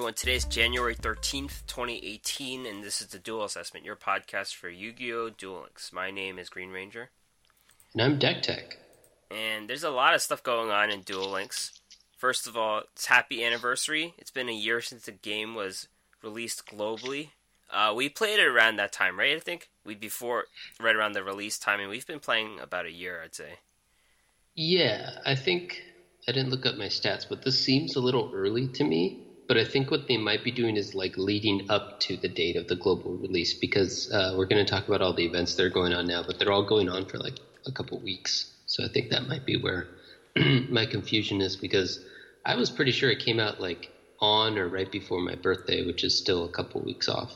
Everyone. Today's January 13th, 2018, and this is the Duel Assessment, your podcast for Yu Gi Oh! Duel Links. My name is Green Ranger. And I'm Deck Tech. And there's a lot of stuff going on in Duel Links. First of all, it's happy anniversary. It's been a year since the game was released globally. Uh, we played it around that time, right? I think we before right around the release time, and we've been playing about a year, I'd say. Yeah, I think I didn't look up my stats, but this seems a little early to me. But I think what they might be doing is like leading up to the date of the global release because uh, we're going to talk about all the events that are going on now, but they're all going on for like a couple weeks. So I think that might be where my confusion is because I was pretty sure it came out like on or right before my birthday, which is still a couple weeks off.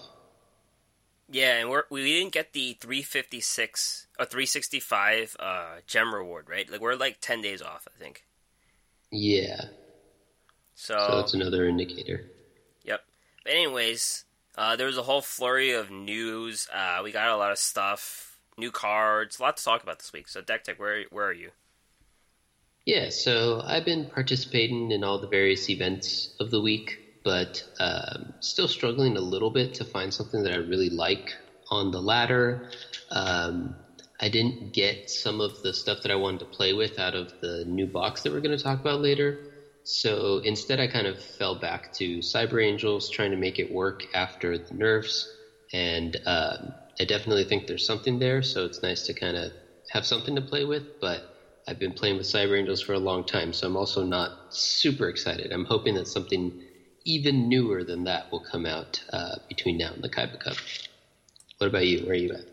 Yeah, and we're, we didn't get the 356 or 365 uh, gem reward, right? Like we're like 10 days off, I think. Yeah. So, So that's another indicator. Yep. But anyways, uh, there was a whole flurry of news. Uh, we got a lot of stuff, new cards, a lot to talk about this week. So, Deck Tech, where where are you? Yeah, so I've been participating in all the various events of the week, but um, still struggling a little bit to find something that I really like on the ladder. Um, I didn't get some of the stuff that I wanted to play with out of the new box that we're going to talk about later. So instead, I kind of fell back to Cyber Angels, trying to make it work after the nerfs. And um, I definitely think there's something there, so it's nice to kind of have something to play with. But I've been playing with Cyber Angels for a long time, so I'm also not super excited. I'm hoping that something even newer than that will come out uh, between now and the Kaiba Cup. What about you? Where are you at?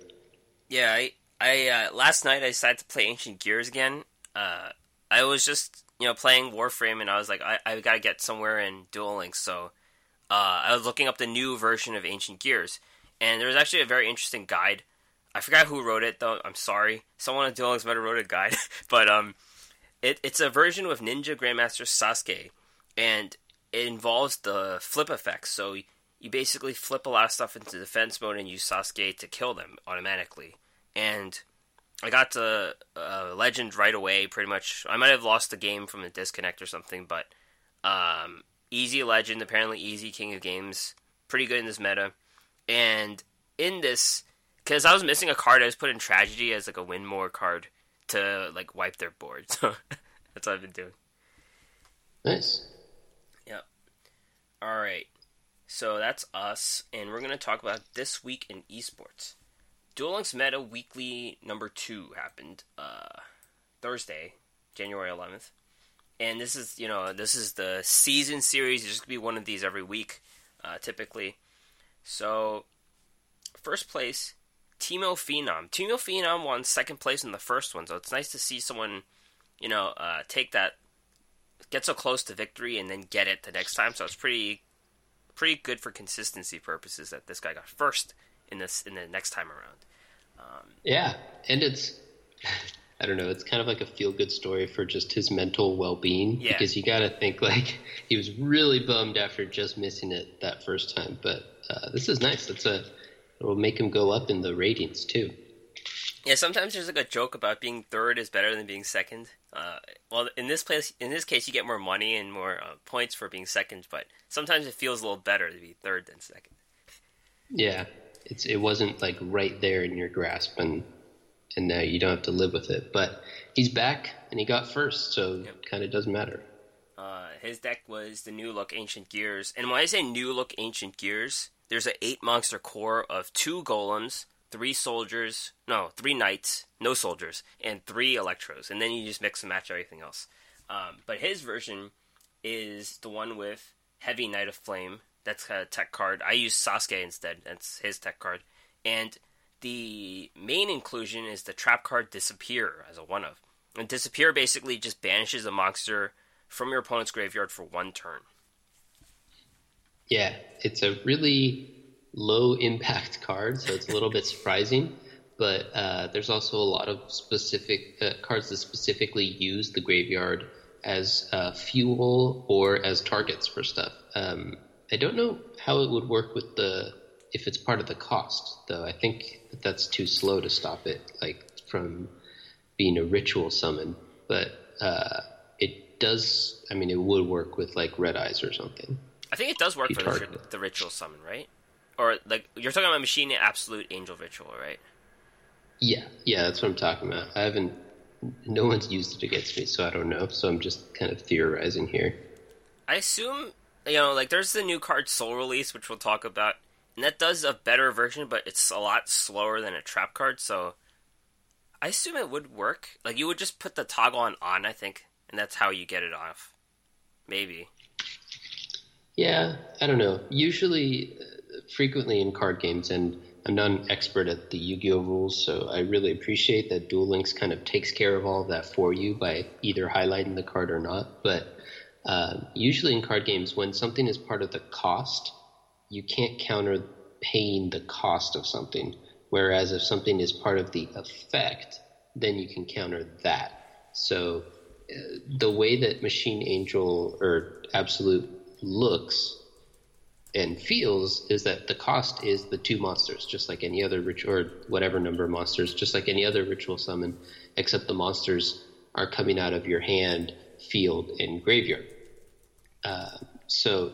Yeah, I, I uh, last night I decided to play Ancient Gears again. Uh, I was just you know playing Warframe, and I was like, I, I got to get somewhere in Duel Links. So uh, I was looking up the new version of Ancient Gears, and there was actually a very interesting guide. I forgot who wrote it though. I'm sorry. Someone at Duel Links might have wrote a guide, but um, it, it's a version with Ninja Grandmaster Sasuke, and it involves the flip effects. So you basically flip a lot of stuff into defense mode and use Sasuke to kill them automatically. And I got to uh, Legend right away, pretty much. I might have lost the game from the disconnect or something, but um, easy Legend, apparently easy King of Games, pretty good in this meta. And in this, because I was missing a card, I was put in Tragedy as like a win more card to like wipe their board. So that's what I've been doing. Nice. Yep. All right. So that's us, and we're going to talk about this week in esports. Duel Links Meta Weekly number two happened uh, Thursday, January 11th. And this is, you know, this is the season series. There's going to be one of these every week, uh, typically. So, first place, Timo Phenom. Timo Phenom won second place in the first one, so it's nice to see someone, you know, uh, take that, get so close to victory and then get it the next time. So it's pretty, pretty good for consistency purposes that this guy got first in this in the next time around. Um, Yeah, and it's I don't know, it's kind of like a feel good story for just his mental well being Yeah. because you got to think like he was really bummed after just missing it that first time, but uh, this is nice. It's a it will make him go up in the ratings too. Yeah, sometimes there's like a joke about being third is better than being second. Uh, well, in this place, in this case, you get more money and more uh, points for being second, but sometimes it feels a little better to be third than second. Yeah, it's it wasn't like right there in your grasp and and now you don't have to live with it. But he's back and he got first, so Yep. kind of doesn't matter. Uh, his deck was the new look Ancient Gears, and when I say new look Ancient Gears, there's an eight monster core of two golems, three soldiers, no, three knights, no soldiers, and three electros, and then you just mix and match everything else. Um, but his version is the one with Heavy Knight of Flame. That's a tech card. I use Sasuke instead. That's his tech card. And the main inclusion is the trap card Disappear as a one of. And Disappear basically just banishes a monster from your opponent's graveyard for one turn. Yeah, it's a really low impact card, so it's a little bit surprising. But uh, there's also a lot of specific uh, cards that specifically use the graveyard as uh, fuel or as targets for stuff. Um, I don't know how it would work with the if it's part of the cost, though. I think that that's too slow to stop it, like from being a ritual summon. But uh, it does. I mean, it would work with like red eyes or something. I think it does work for the, target ri- it. the ritual summon, right? Or like you're talking about machine absolute angel ritual, right? Yeah, yeah, that's what I'm talking about. I haven't. No one's used it against me, so I don't know. So I'm just kind of theorizing here. I assume you know, like there's the new card Soul Release, which we'll talk about, and that does a better version, but it's a lot slower than a trap card. So I assume it would work. Like you would just put the toggle on on, I think, and that's how you get it off. Maybe. Yeah, I don't know. Usually, uh, frequently in card games, and I'm not an expert at the Yu-Gi-Oh rules, so I really appreciate that Duel Links kind of takes care of all of that for you by either highlighting the card or not. But uh, usually in card games, when something is part of the cost, you can't counter paying the cost of something. Whereas if something is part of the effect, then you can counter that. So uh, the way that Machine Angel or Absolute looks and feels is that the cost is the two monsters, just like any other ritual or whatever number of monsters, just like any other ritual summon, except the monsters are coming out of your hand, field, and graveyard. Uh, so,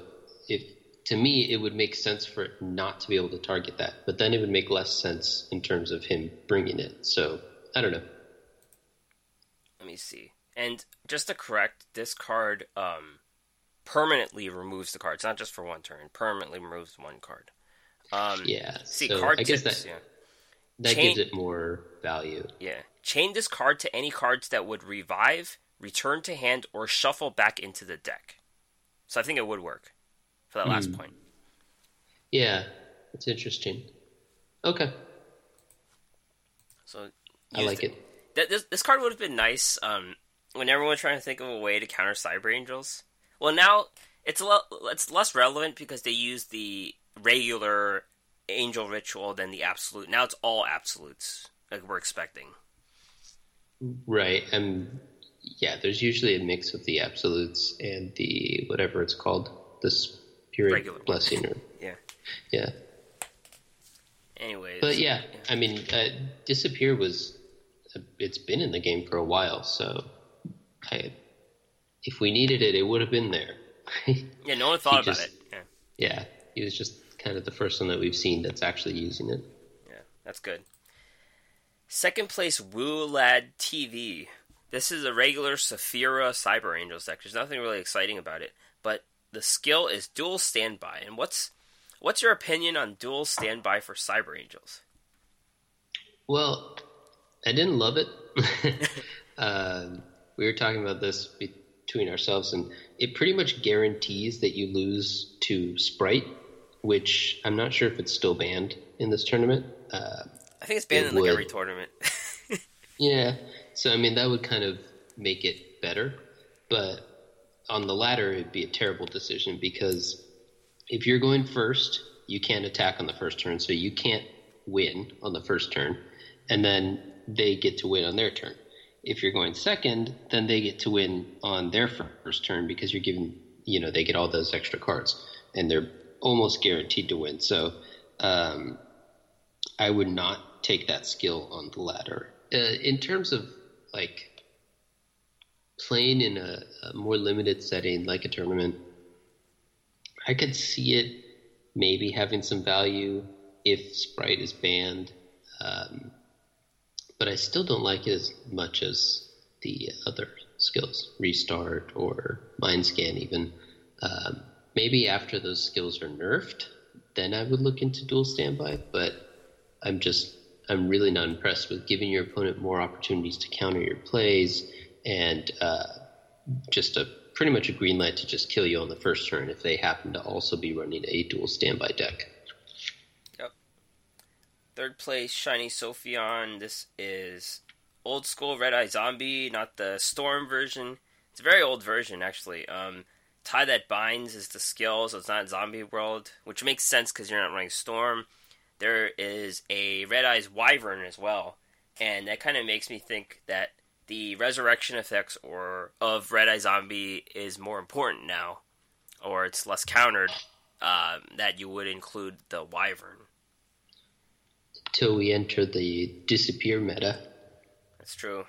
if to me, it would make sense for it not to be able to target that, but then it would make less sense in terms of him bringing it. So, I don't know. Let me see. And just to correct, this card um, permanently removes the card. It's not just for one turn. Permanently removes one card. Um, Yeah. See, so card I guess tips. that yeah. that Chain- gives it more value. Yeah. Chain this card to any cards that would revive, return to hand, or shuffle back into the deck. So I think it would work for that last Hmm. point. Yeah, it's interesting. Okay, So I like it. That, this, this card would have been nice um, when everyone's trying to think of a way to counter Cyber Angels. Well, now it's a lo- it's less relevant because they use the regular Angel ritual than the absolute. Now it's all absolutes, like we're expecting. Right. Um. Yeah. There's usually a mix of the absolutes and the whatever it's called, the spirit Regular. blessing, or Yeah. yeah. Anyways, But yeah, I mean, uh, disappear was uh, it's been in the game for a while, so I, if we needed it, it would have been there. yeah, no one thought about just- it. Yeah, yeah, he was just kind of the first one that we've seen that's actually using it. yeah, that's good. Second place, Woo Lad TV. This is a regular Saphira Cyber Angels deck. There's nothing really exciting about it, but the skill is duel standby. And what's what's your opinion on duel standby for Cyber Angels? Well, I didn't love it. um, we were talking about this between ourselves, and it pretty much guarantees that you lose to Sprite, which I'm not sure if it's still banned in this tournament. Uh, I think it's banned It in like would. every tournament. yeah, so I mean that would kind of make it better, but on the latter, it'd be a terrible decision because if you're going first, you can't attack on the first turn, so you can't win on the first turn, and then they get to win on their turn. If you're going second, then they get to win on their first turn because you're giving, you know, they get all those extra cards, and they're almost guaranteed to win. So, um, I would not take that skill on the ladder. Uh, in terms of like playing in a, a more limited setting like a tournament, I could see it maybe having some value if Sprite is banned, um, but I still don't like it as much as the other skills, Restart or Mind Scan, even. Um, maybe after those skills are nerfed, then I would look into duel standby, but I'm just I'm really not impressed with giving your opponent more opportunities to counter your plays and uh, just a pretty much a green light to just kill you on the first turn if they happen to also be running a duel standby deck. Yep. Third place, Shiny Sophion. This is old school Red Eye Zombie, not the Storm version. It's a very old version, actually. Um, Tie That Binds is the skill, so it's not Zombie World, which makes sense because you're not running Storm. There is a Red Eyes Wyvern as well, and that kind of makes me think that the resurrection effects or of Red Eye Zombie is more important now, or it's less countered. Um, that you would include the Wyvern. Till we enter the disappear meta, That's true.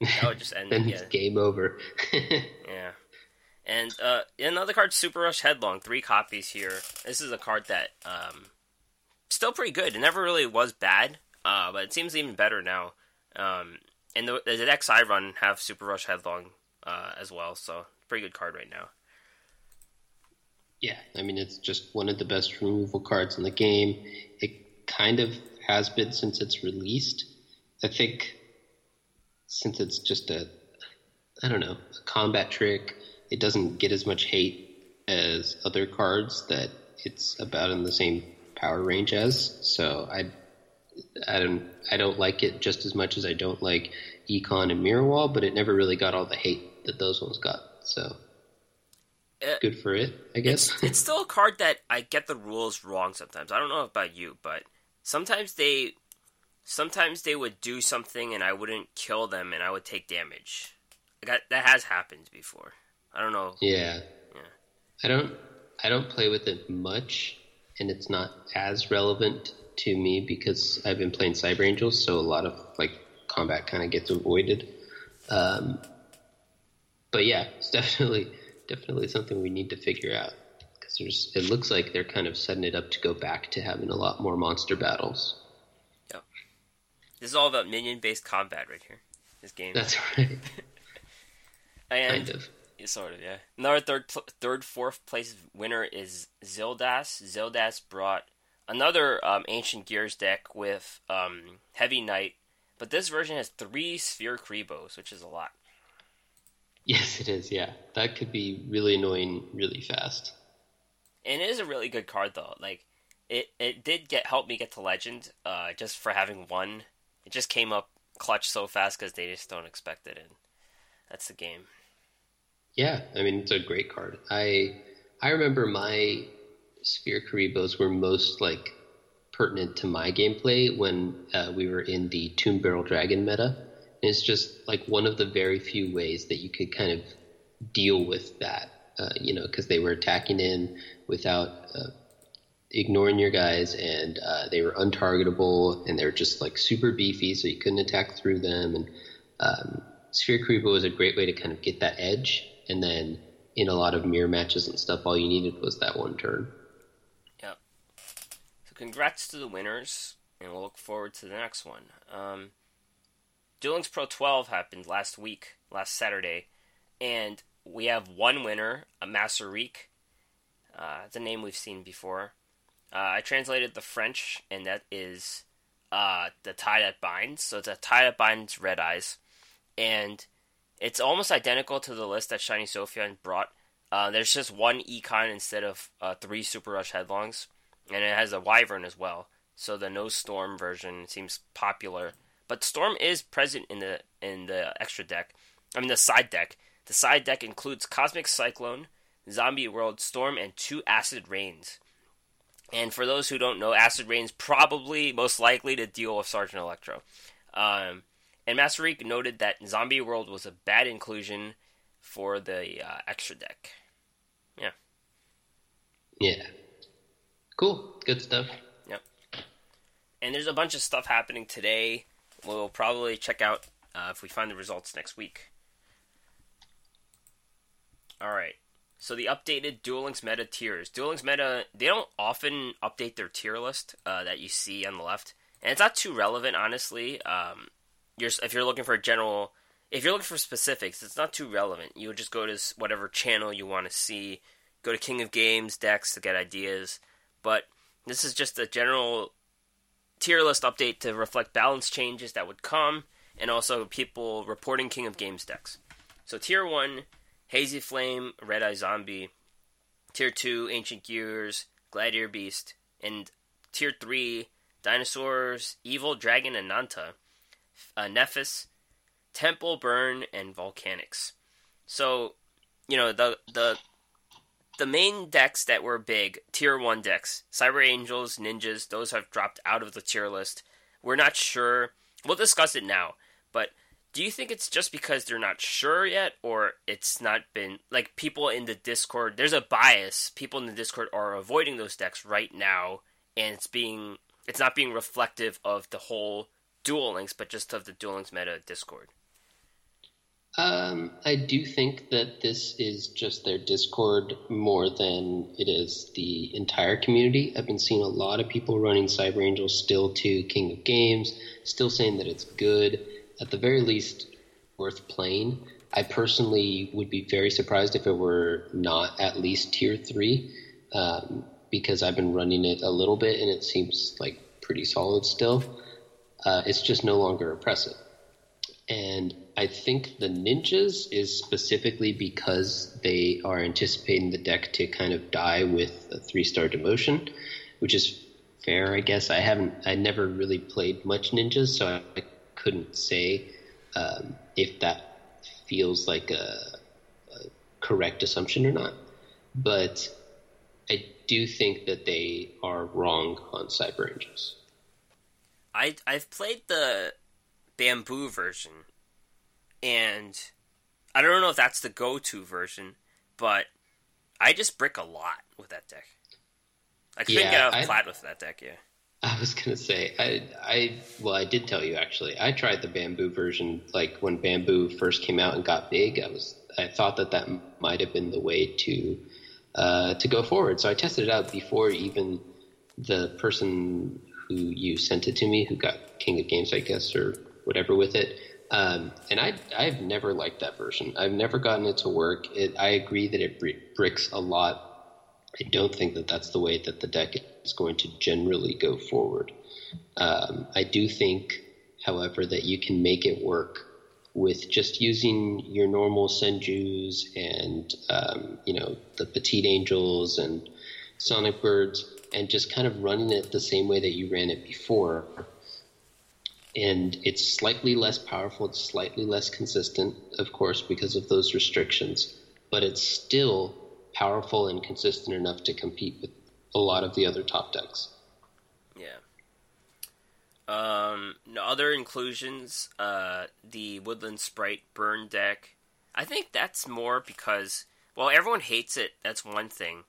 That would just end. then yeah, it's game over. yeah. And uh, another card, Super Rush Headlong, three copies here. This is a card that um, still pretty good. It never really was bad, uh, but it seems even better now. Um, and the, the decks I run have Super Rush Headlong uh, as well, so pretty good card right now. Yeah, I mean it's just one of the best removal cards in the game. It kind of has been since it's released. I think since it's just a, I don't know, a combat trick, it doesn't get as much hate as other cards that it's about in the same power range as. So I, I don't, I don't like it just as much as I don't like Econ and Mirror Wall, but it never really got all the hate that those ones got. So uh, good for it, I guess. It's, it's still a card that I get the rules wrong sometimes. I don't know about you, but sometimes they sometimes they would do something and I wouldn't kill them and I would take damage. That that has happened before. I don't know. Yeah. Yeah. I don't I don't play with it much and it's not as relevant to me because I've been playing Cyber Angels, so a lot of like combat kind of gets avoided. Um, but yeah, it's definitely definitely something we need to figure out because there's it looks like they're kind of setting it up to go back to having a lot more monster battles. Yep. This is all about minion based combat right here. This game. That's right. and, kind of. Sort of, yeah. Another third, third, fourth place winner is Zildas. Zildas brought another um, Ancient Gears deck with um, Heavy Knight, but this version has three Sphere Kuribohs, which is a lot. Yes, it is. Yeah, that could be really annoying really fast. And it is a really good card though. Like it, it did get help me get to Legend, uh, just for having one. It just came up clutch so fast because they just don't expect it, and that's the game. Yeah, I mean it's a great card. I I remember my Sphere Kuribohs were most like pertinent to my gameplay when uh, we were in the Tomb Barrel Dragon meta And it's just like one of the very few ways that you could kind of deal with that, uh, you know, because they were attacking in without uh, ignoring your guys, and uh, they were untargetable, and they're just like super beefy, so you couldn't attack through them. And um, Sphere Kuriboh was a great way to kind of get that edge, and then in a lot of mirror matches and stuff, all you needed was that one turn. Yep. So congrats to the winners, and we'll look forward to the next one. Um, Duel Links Pro 12 happened last week, last Saturday, and we have one winner, a Masaryk. Uh, it's a name we've seen before. Uh, I translated the French, and that is uh, the tie that binds. So it's a tie that binds Red Eyes, and it's almost identical to the list that Shiny Sophia brought. Uh, there's just one econ instead of uh, three Super Rush Headlongs, and it has a Wyvern as well. So the No Storm version seems popular but Storm is present in the in the extra deck. I mean the side deck. The side deck includes Cosmic Cyclone, Zombie World, Storm, and two Acid Rains. And for those who don't know, Acid Rain's probably most likely to deal with Sergeant Electro. Um, and Masaryk noted that Zombie World was a bad inclusion for the uh, extra deck. Yeah. Yeah. Cool. Good stuff. Yep. And there's a bunch of stuff happening today we'll probably check out uh, if we find the results next week. All right. So the updated Duel Links meta tiers. Duel Links meta, they don't often update their tier list uh, that you see on the left, and it's not too relevant, honestly. Um, you're, if you're looking for a general, if you're looking for specifics, it's not too relevant. You would just go to whatever channel you want to see. Go to King of Games decks to get ideas, but this is just a general tier list update to reflect balance changes that would come, and also people reporting King of Games decks. So tier one, Hazy Flame, Red Eye Zombie. Tier two, Ancient Gears, Gladiator Beast, and tier three, Dinosaurs, Evil Dragon Ananta, uh, Nephthys, Temple Burn, and Volcanics. So, you know the the the main decks that were big, tier 1 decks, Cyber Angels, Ninjas, those have dropped out of the tier list. We're not sure. We'll discuss it now. But do you think it's just because they're not sure yet, or it's not been. Like, people in the Discord, there's a bias. People in the Discord are avoiding those decks right now, and it's being. It's not being reflective of the whole Duel Links, but just of the Duel Links meta Discord. Um, I do think that this is just their Discord more than it is the entire community. I've been seeing a lot of people running Cyber Angel still to King of Games, still saying that it's good, at the very least, worth playing. I personally would be very surprised if it were not at least tier three, um, because I've been running it a little bit and it seems like pretty solid still. Uh, it's just no longer oppressive. And I think the ninjas is specifically because they are anticipating the deck to kind of die with a three star demotion, which is fair, I guess. I haven't, I never really played much ninjas, so I, I couldn't say um, if that feels like a, a correct assumption or not. But I do think that they are wrong on Cyber Angels. I I've played the bamboo version, and I don't know if that's the go-to version, but I just brick a lot with that deck. I couldn't Yeah, get out I- of flat with that deck. Yeah. I was gonna say I I well I did tell you actually I tried the bamboo version like when bamboo first came out and got big I was I thought that that might have been the way to uh, to go forward so I tested it out before even the person who you sent it to me who got King of Games I guess or whatever with it. Um, and I I've never liked that version. I've never gotten it to work. It I agree that it br- bricks a lot. I don't think that that's the way that the deck is going to generally go forward. Um, I do think, however, that you can make it work with just using your normal Senjus and um, you know the Petite Angels and Sonic Birds, and just kind of running it the same way that you ran it before. And it's slightly less powerful, it's slightly less consistent, of course, because of those restrictions, but it's still powerful and consistent enough to compete with a lot of the other top decks. Yeah. Um, other inclusions, uh, the Woodland Sprite burn deck. I think that's more because, well, everyone hates it. That's one thing,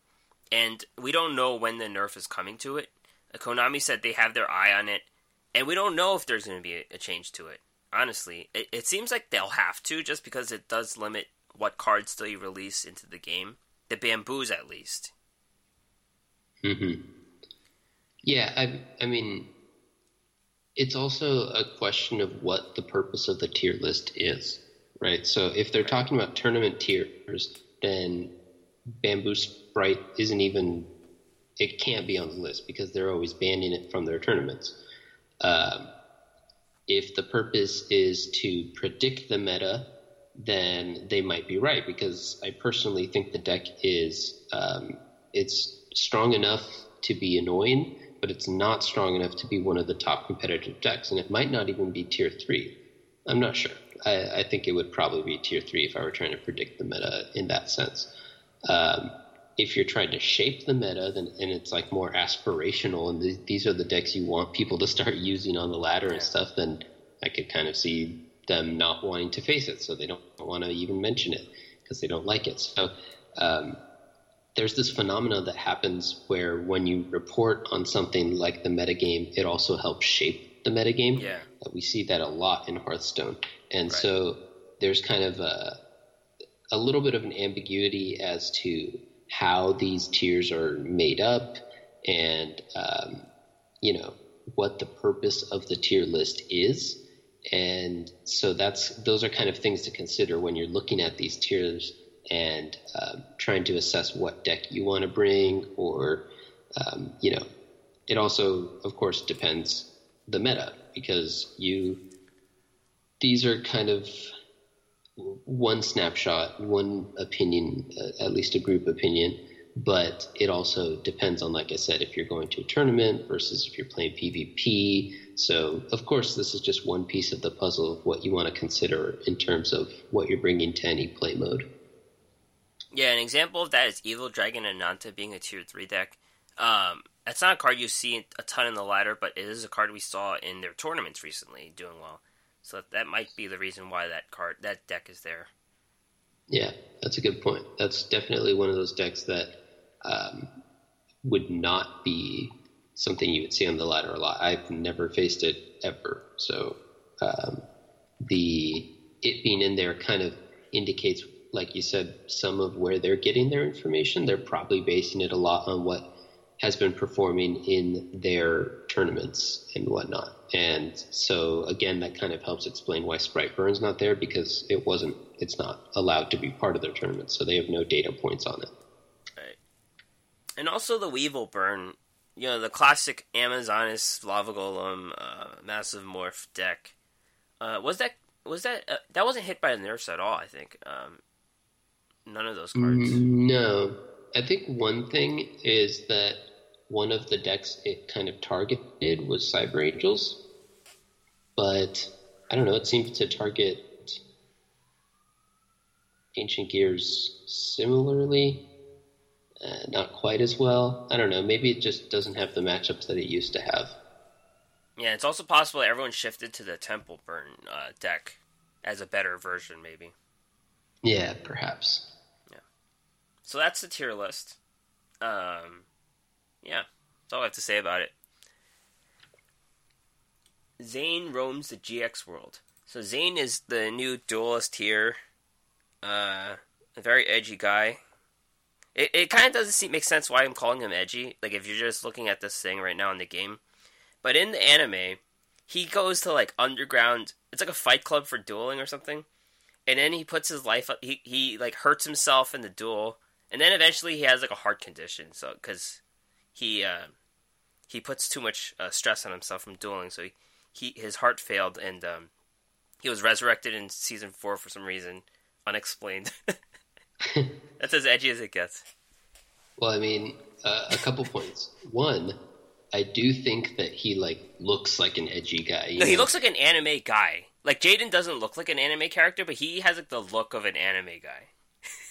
and we don't know when the nerf is coming to it. Konami said they have their eye on it, and we don't know if there's going to be a, a change to it. Honestly, it, it seems like they'll have to, just because it does limit what cards they release into the game. The bamboos, at least. hmm Yeah, I, I mean, it's also a question of what the purpose of the tier list is, right? So if they're talking about tournament tiers, then Bamboo Sprite isn't even, it can't be on the list because they're always banning it from their tournaments. Um, if the purpose is to predict the meta, then they might be right because I personally think the deck is um, it's strong enough to be annoying, but it's not strong enough to be one of the top competitive decks, and it might not even be tier three. I'm not sure. I, I think it would probably be tier three if I were trying to predict the meta in that sense. Um, if you're trying to shape the meta, then and it's like more aspirational, and th- these are the decks you want people to start using on the ladder and stuff, then I could kind of see them not wanting to face it, so they don't want to even mention it because they don't like it. So um, there's this phenomenon that happens where when you report on something like the metagame, it also helps shape the metagame. Yeah. Uh, We see that a lot in Hearthstone, and Right. so there's kind of a a little bit of an ambiguity as to how these tiers are made up, and um, you know what the purpose of the tier list is. And so that's those are kind of things to consider when you're looking at these tiers and um, trying to assess what deck you want to bring, or um, you know, it also, of course, depends the meta because you these are kind of one snapshot, one opinion, uh, at least a group opinion, but it also depends on, like I said, if you're going to a tournament versus if you're playing PvP. So, of course, this is just one piece of the puzzle of what you want to consider in terms of what you're bringing to any play mode. Yeah, an example of that is Evil Dragon Ananta being a tier three deck. Um, it's not a card you see a ton in the ladder, but it is a card we saw in their tournaments recently doing well. So that might be the reason why that card that deck is there. Yeah, that's a good point. That's definitely one of those decks that um, would not be something you would see on the ladder a lot. I've never faced it ever, so um, the it being in there kind of indicates, like you said, some of where they're getting their information. They're probably basing it a lot on what has been performing in their tournaments and whatnot. And so again, that kind of helps explain why Sprite Burn's not there because it wasn't, it's not allowed to be part of their tournament, so they have no data points on it. Right. And also the Weevil Burn, you know, the classic Amazoness Lava Golem uh, Massive Morph deck. Uh, was that was that uh, that wasn't hit by the nerfs at all? I think um, none of those cards. No, I think one thing is that one of the decks it kind of targeted was Cyber Angels, but I don't know. It seemed to target Ancient Gears similarly, uh, not quite as well. I don't know. Maybe it just doesn't have the matchups that it used to have. Yeah, it's also possible that everyone shifted to the Temple Burn uh, deck as a better version, maybe. Yeah, perhaps. Yeah. So that's the tier list. Um, yeah, that's all I have to say about it. Zane roams the GX world. So Zane is the new duelist here. Uh, a very edgy guy. It, it kind of doesn't seem, make sense why I'm calling him edgy. Like if you're just looking at this thing right now in the game, but in the anime, he goes to like underground. It's like a fight club for dueling or something, and then he puts his life up. He he like hurts himself in the duel, and then eventually he has like a heart condition. So because he uh, he puts too much uh, stress on himself from dueling, so he, he his heart failed, and um, he was resurrected in season four for some reason, unexplained. That's as edgy as it gets. Well, I mean, uh, a couple points. One, I do think that he like looks like an edgy guy. No, he looks like an anime guy. Like Jaden doesn't look like an anime character, but he has like the look of an anime guy.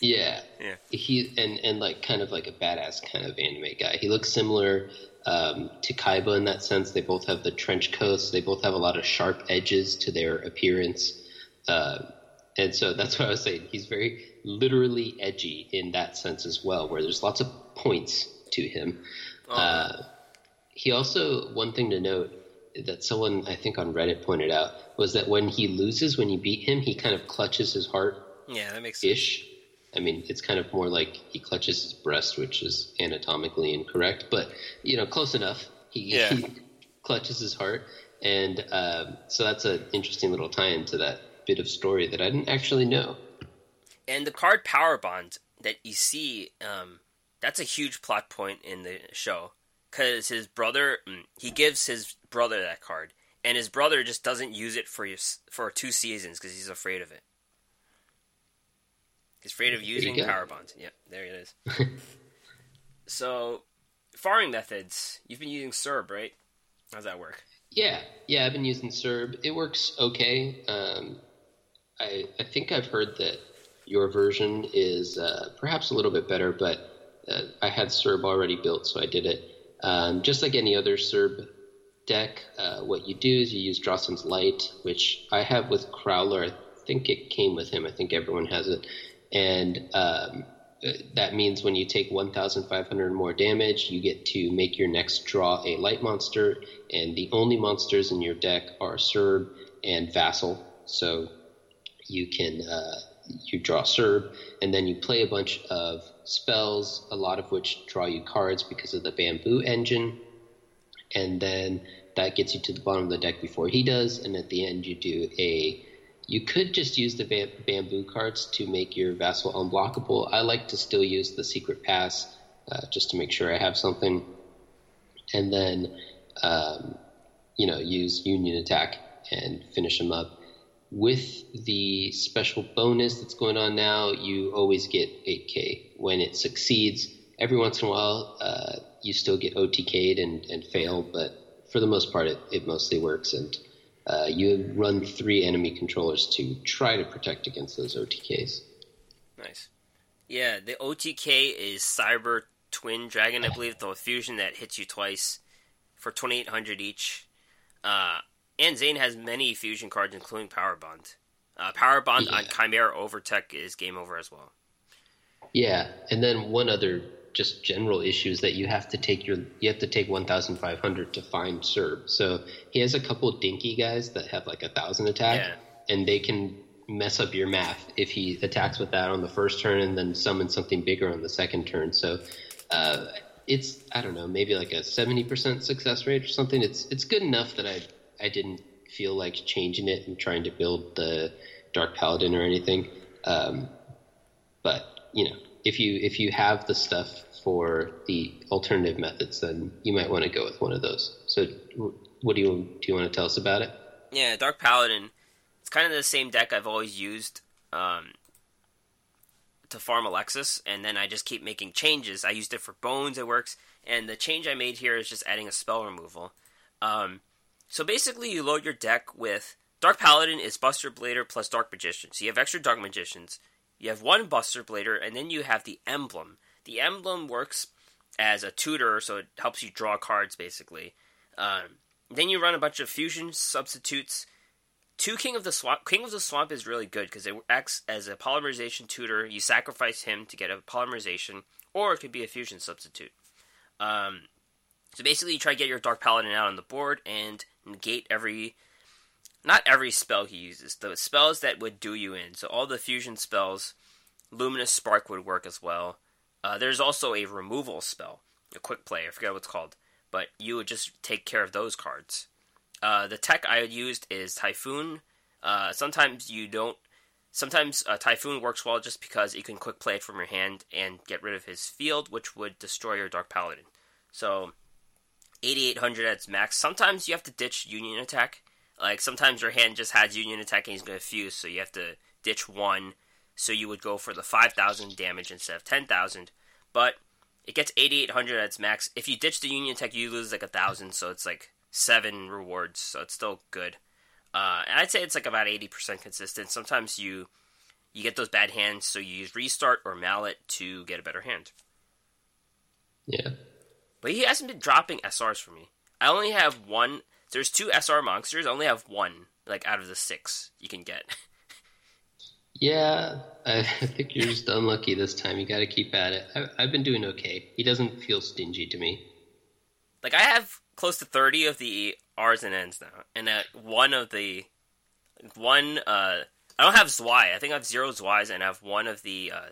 Yeah, yeah. He and and like kind of like a badass kind of anime guy. He looks similar um, to Kaiba in that sense. They both have the trench coats. They both have a lot of sharp edges to their appearance. Uh, and so that's what I was saying. He's very literally edgy in that sense as well, where there's lots of points to him. Oh. Uh, he also, one thing to note that someone I think on Reddit pointed out was that when he loses, when you beat him, he kind of clutches his heart. Yeah, that makes ish. I mean, it's kind of more like he clutches his breast, which is anatomically incorrect, but you know, close enough. He, yeah. he clutches his heart, and um, so that's an interesting little tie-in to that bit of story that I didn't actually know. And the card Power Bond that you see, um, that's a huge plot point in the show because his brother mm, he gives his brother that card, and his brother just doesn't use it for for two seasons because he's afraid of it. He's afraid of using power bonds. Yeah, there it is. so, farming methods. You've been using Serb, right? How's that work? Yeah, yeah, I've been using Serb. It works okay. Um, I I think I've heard that your version is uh, perhaps a little bit better, but uh, I had Serb already built, so I did it. Um, just like any other Serb deck, uh, what you do is you use Drossen's Light, which I have with Crowler. I think it came with him. I think everyone has it. And um, that means when you take 1,500 more damage, you get to make your next draw a light monster. And the only monsters in your deck are Serb and Vassal. So you can uh, you draw Serb, and then you play a bunch of spells, a lot of which draw you cards because of the bamboo engine. And then that gets you to the bottom of the deck before he does, and at the end you do a. You could just use the bam- bamboo cards to make your vassal unblockable. I like to still use the secret pass uh, just to make sure I have something, and then um, you know use union attack and finish them up with the special bonus that's going on now, you always get 8K. When it succeeds, every once in a while, uh, you still get OTK'd and, and fail, but for the most part, it, it mostly works. And uh, you run three enemy controllers to try to protect against those OTKs. Nice. Yeah, the OTK is Cyber Twin Dragon, I believe, the fusion that hits you twice for 2800 each. Uh, and Zane has many fusion cards, including Power Bond. Uh, Power Bond yeah. on Chimera Overtech is game over as well. Yeah, and then one other just general issues that you have to take your you have to take 1500 to find Serb. So he has a couple dinky guys that have like a thousand attack, yeah. and they can mess up your math if he attacks with that on the first turn and then summons something bigger on the second turn. So uh, it's I don't know maybe like a seventy percent success rate or something. It's it's good enough that I I didn't feel like changing it and trying to build the Dark Paladin or anything. Um, but you know if you if you have the stuff for the alternative methods, then you might want to go with one of those. So what do you do? You want to tell us about it? Yeah, Dark Paladin. It's kind of the same deck I've always used um, to farm Alexis, and then I just keep making changes. I used it for Bones, it works, and the change I made here is just adding a spell removal. Um, so basically, you load your deck with Dark Paladin is Buster Blader plus Dark Magician. So you have extra Dark Magicians. You have one Buster Blader, and then you have the Emblem. The Emblem works as a tutor, so it helps you draw cards basically. Um, then you run a bunch of fusion substitutes. Two King of the Swamp. King of the Swamp is really good because it acts as a polymerization tutor. You sacrifice him to get a polymerization, or it could be a fusion substitute. Um, so basically, you try to get your Dark Paladin out on the board and negate every, not every spell he uses, the spells that would do you in. So all the fusion spells, Luminous Spark would work as well. Uh, there's also a removal spell, a quick play. I forget what it's called but you would just take care of those cards. Uh, the tech I used is Typhoon. Uh, sometimes you don't. Sometimes Typhoon works well just because you can quick play it from your hand and get rid of his field, which would destroy your Dark Paladin. So, 8800 at its max. Sometimes you have to ditch Union Attack. Like, sometimes your hand just has Union Attack and he's going to fuse, so you have to ditch one. So you would go for the 5000 damage instead of 10,000. But it gets 8800 at its max. If you ditch the Union Attack, you lose like a thousand, so it's like seven rewards, so it's still good. Uh, and I'd say it's like about 80% consistent. Sometimes you you get those bad hands, so you use restart or mallet to get a better hand. Yeah. But he hasn't been dropping SRs for me. I only have one. There's two SR monsters. I only have one, like out of the six you can get. Yeah, I think you're just unlucky this time. You got to keep at it. I, have been doing okay. He doesn't feel stingy to me. Like I have close to thirty of the R's and N's now, and at one of the one, uh, I don't have Zwei. I think I have zero Zweis, and I have one of the uh,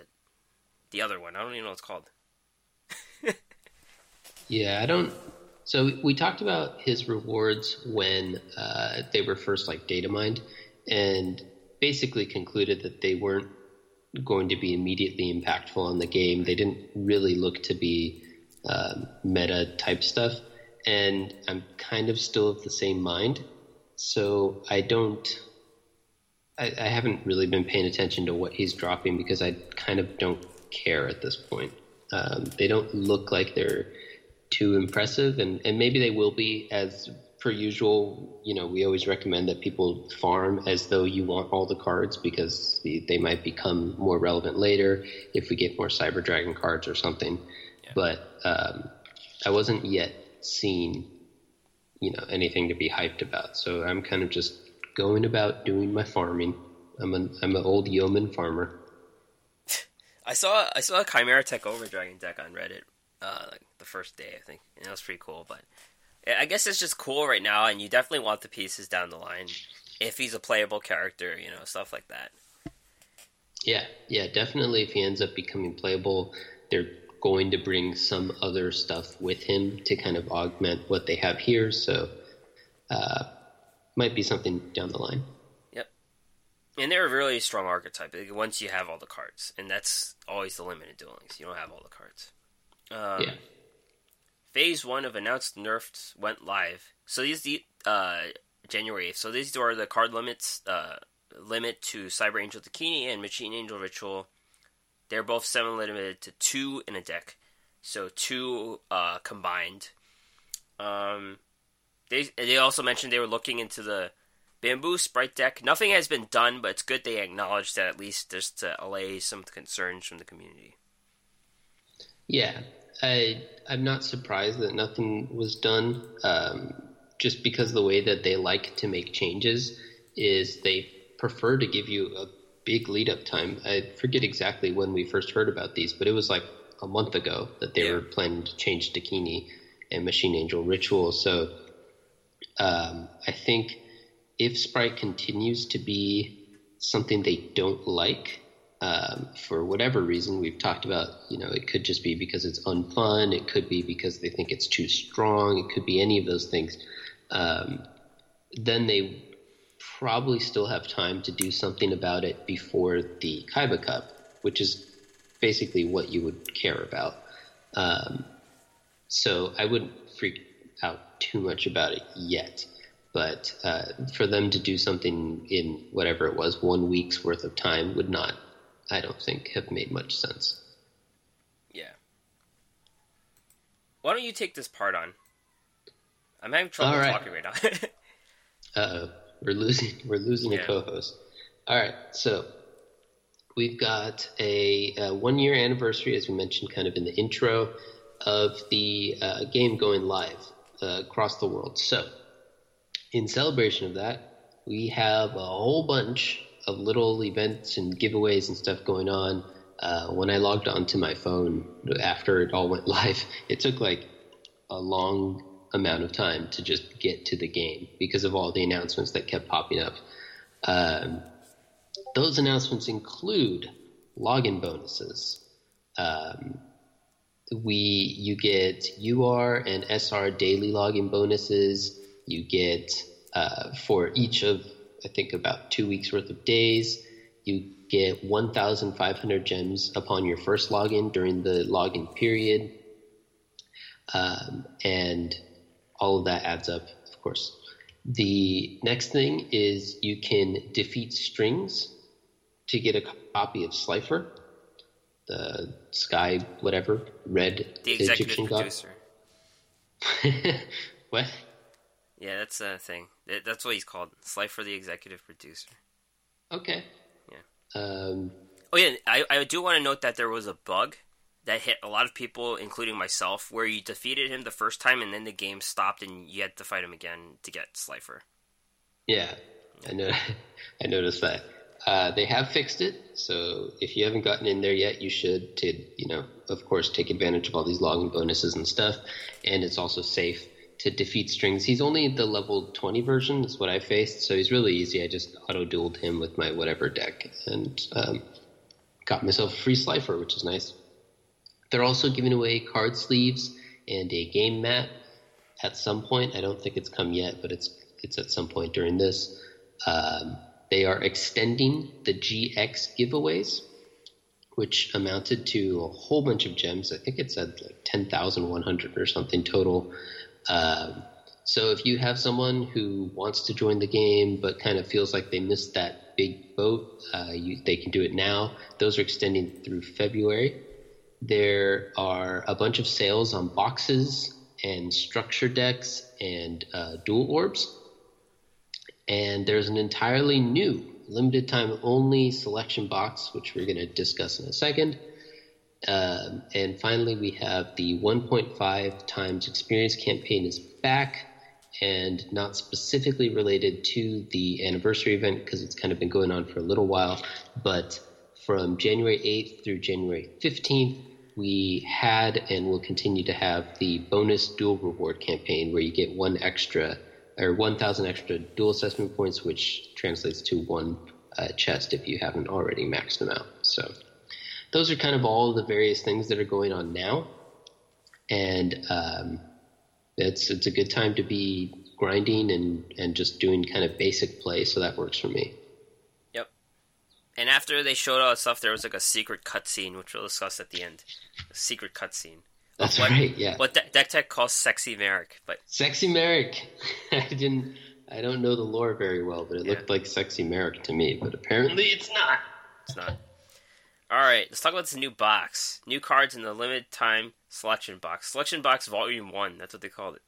the other one. I don't even know what it's called. yeah, I don't. So we talked about his rewards when uh, they were first like data mined, and basically concluded that they weren't going to be immediately impactful on the game. They didn't really look to be um, meta type stuff, and I'm kind of still of the same mind. So I don't. I, I haven't really been paying attention to what he's dropping because I kind of don't care at this point. Um, they don't look like they're too impressive, and, and maybe they will be as per usual, you know, we always recommend that people farm as though you want all the cards because they might become more relevant later if we get more Cyber Dragon cards or something. Yeah. But um, I wasn't yet seeing, you know, anything to be hyped about. So I'm kind of just going about doing my farming. I'm an I'm an old yeoman farmer. I saw I saw a Chimera Tech Over Dragon deck on Reddit uh, like the first day I think, and that was pretty cool. But I guess it's just cool right now, and you definitely want the pieces down the line if he's a playable character, you know, stuff like that. Yeah, yeah, definitely. If he ends up becoming playable, they're going to bring some other stuff with him to kind of augment what they have here. So, uh, might be something down the line. Yep. And they're a really strong archetype once you have all the cards, and that's always the limit in Duel Links. You don't have all the cards. Um, yeah. Phase one of announced nerfs went live. So these the uh, January 8th. So these are the card limits. Uh, limit to Cyber Angel Dakini and Machine Angel Ritual. They're both seven limited to two in a deck. So two uh, combined. Um, they they also mentioned they were looking into the bamboo sprite deck. Nothing has been done, but it's good they acknowledged that at least just to allay some concerns from the community. Yeah, I I'm not surprised that nothing was done. Um, just because the way that they like to make changes is they prefer to give you a big lead up time. I forget exactly when we first heard about these, but it was like a month ago that they yeah. were planning to change Dakini and Machine Angel Ritual. So um, I think if Sprite continues to be something they don't like um, for whatever reason. We've talked about, you know, it could just be because it's unfun. It could be because they think it's too strong. It could be any of those things. Um, then they probably still have time to do something about it before the Kaiba Cup, which is basically what you would care about. Um, so I wouldn't freak out too much about it yet. But uh, for them to do something in whatever it was, one week's worth of time would not, I don't think, have made much sense. Yeah. Why don't you take this part on? I'm having trouble right. talking right now. uh we're losing we're losing yeah. a co-host. All right, so we've got a, a, one year anniversary, as we mentioned, kind of in the intro of the uh, game going live uh, across the world. So, in celebration of that, we have a whole bunch of little events and giveaways and stuff going on. Uh, when I logged onto my phone after it all went live, it took like a long amount of time to just get to the game because of all the announcements that kept popping up. Um, those announcements include login bonuses. Um, we you get UR and SR daily login bonuses. You get uh, for each of I think about two weeks worth of days. You get 1,500 gems upon your first login during the login period. Um, and all of that adds up, of course. The next thing is you can defeat strings to get a copy of Slifer, the sky whatever red the executive Egyptian producer. what? Yeah, that's a thing. That's what he's called, Slifer, the executive producer. Okay. Yeah. Um, oh yeah, I I do want to note that there was a bug that hit a lot of people, including myself, where you defeated him the first time and then the game stopped and you had to fight him again to get Slifer. Yeah, I know. I noticed that. Uh, they have fixed it, so if you haven't gotten in there yet, you should. To you know, of course, take advantage of all these login bonuses and stuff. And it's also safe to defeat strings. He's only the level 20 version, is what I faced, so he's really easy. I just auto dueled him with my whatever deck and um, got myself a free Slifer, which is nice. They're also giving away card sleeves and a game mat at some point. I don't think it's come yet, but it's it's at some point during this. Um, they are extending the GX giveaways, which amounted to a whole bunch of gems. I think it said like 10,100 or something total. Um, so if you have someone who wants to join the game but kind of feels like they missed that big boat, uh, you, they can do it now. Those are extending through February. There are a bunch of sales on boxes and structure decks and uh, duel orbs. And there's an entirely new limited time only selection box, which we're going to discuss in a second. Um, and finally, we have the 1.5 times experience campaign is back and not specifically related to the anniversary event because it's kind of been going on for a little while. But from January 8th through January 15th, we had and will continue to have the bonus duel reward campaign where you get one extra or 1,000 extra duel assessment points, which translates to one uh, chest if you haven't already maxed them out. So those are kind of all the various things that are going on now, and um, it's it's a good time to be grinding and and just doing kind of basic play. So that works for me. Yep. And after they showed all that stuff, there was like a secret cutscene, which we'll discuss at the end. A secret cutscene. That's what, right. Yeah. What De- Deck Tech calls Sexy Merrick, but Sexy Merrick. I didn't. I don't know the lore very well, but it yeah. looked like Sexy Merrick to me. But apparently, it's not. It's not. All right, let's talk about this new box. New cards in the limited time selection box. Selection box volume one. That's what they called it.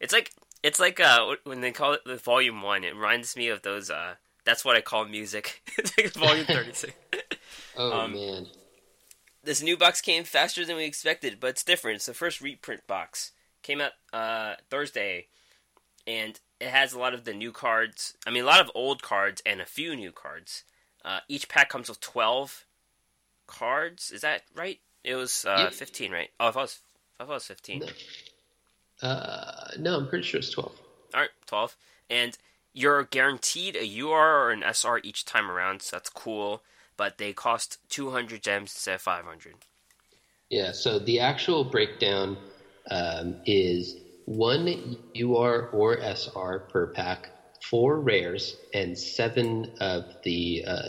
It's like it's like uh, when they call it the volume one. It reminds me of those uh, that's what I call music. volume 36. oh, um, man. This new box came faster than we expected, but it's different. It's the first reprint box. Came out uh, Thursday, and it has a lot of the new cards. I mean, a lot of old cards and a few new cards. Uh, each pack comes with 12 cards. Is that right? It was uh, yeah. 15, right? Oh, if I was, if I was 15. No. Uh, no, I'm pretty sure it's 12. All right, 12. And you're guaranteed a UR or an SR each time around, so that's cool. But they cost 200 gems instead of 500. Yeah. So the actual breakdown um, is one UR or SR per pack, four rares, and seven of the uh,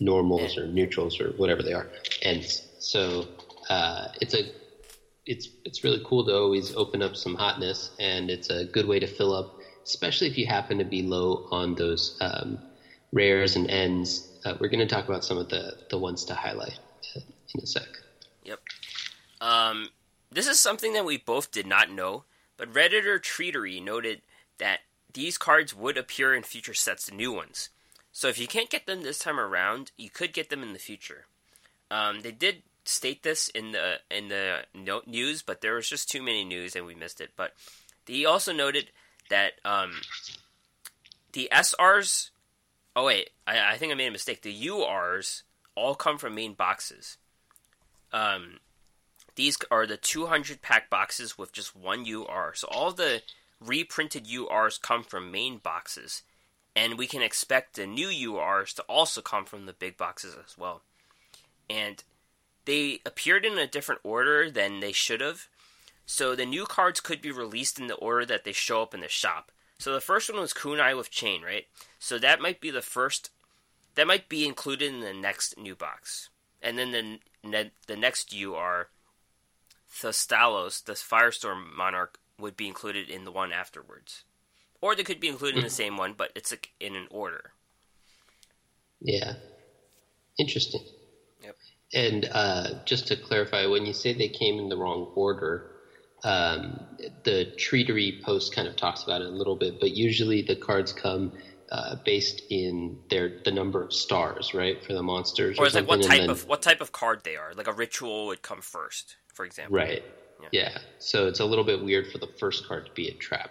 normals or neutrals or whatever they are. And so uh, it's a it's it's really cool to always open up some hotness, and it's a good way to fill up, especially if you happen to be low on those um, rares and ends. Uh, we're going to talk about some of the the ones to highlight uh, in a sec. Yep. Um, this is something that we both did not know, but Redditor Treatery noted that these cards would appear in future sets, the new ones. So if you can't get them this time around, you could get them in the future. Um, they did state this in the in the news, but there was just too many news and we missed it. But he also noted that um, the SRs. Oh wait, I, I, think I made a mistake. The URs all come from main boxes. Um, these are the 200 pack boxes with just one UR. So all the reprinted URs come from main boxes, and we can expect the new URs to also come from the big boxes as well. And they appeared in a different order than they should have. So the new cards could be released in the order that they show up in the shop. So the first one was Kunai with Chain, right? So that might be the first. That might be included in the next new box, and then the the next UR, Thestalos, the Firestorm Monarch, would be included in the one afterwards, or they could be included in the same one, but it's in an order. Yeah, interesting. And uh, just to clarify, when you say they came in the wrong order, um, the treatery post kind of talks about it a little bit, but usually the cards come uh, based in their the number of stars, right, for the monsters. Or, or it's like what type then, of what type of card they are. Like a ritual would come first, for example. Right. Yeah. yeah. So it's a little bit weird for the first card to be a trap.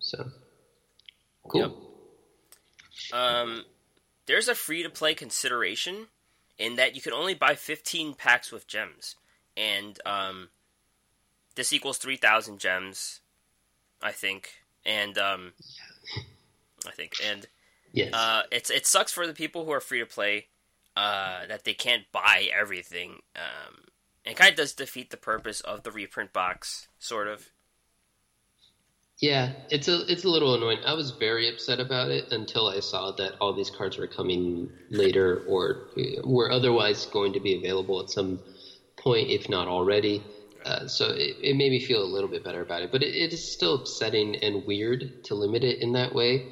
So cool. Yep. Um, there's a free to play consideration in that you can only buy 15 packs with gems, and um, this equals 3,000 gems, I think, and um, I think, and yes. uh, it's it sucks for the people who are free to play uh, that they can't buy everything. Um, it kind of does defeat the purpose of the reprint box, sort of. Yeah, it's a it's a little annoying. I was very upset about it until I saw that all these cards were coming later or were otherwise going to be available at some point, if not already. Uh, so it, it, made me feel a little bit better about it. But it, it is still upsetting and weird to limit it in that way,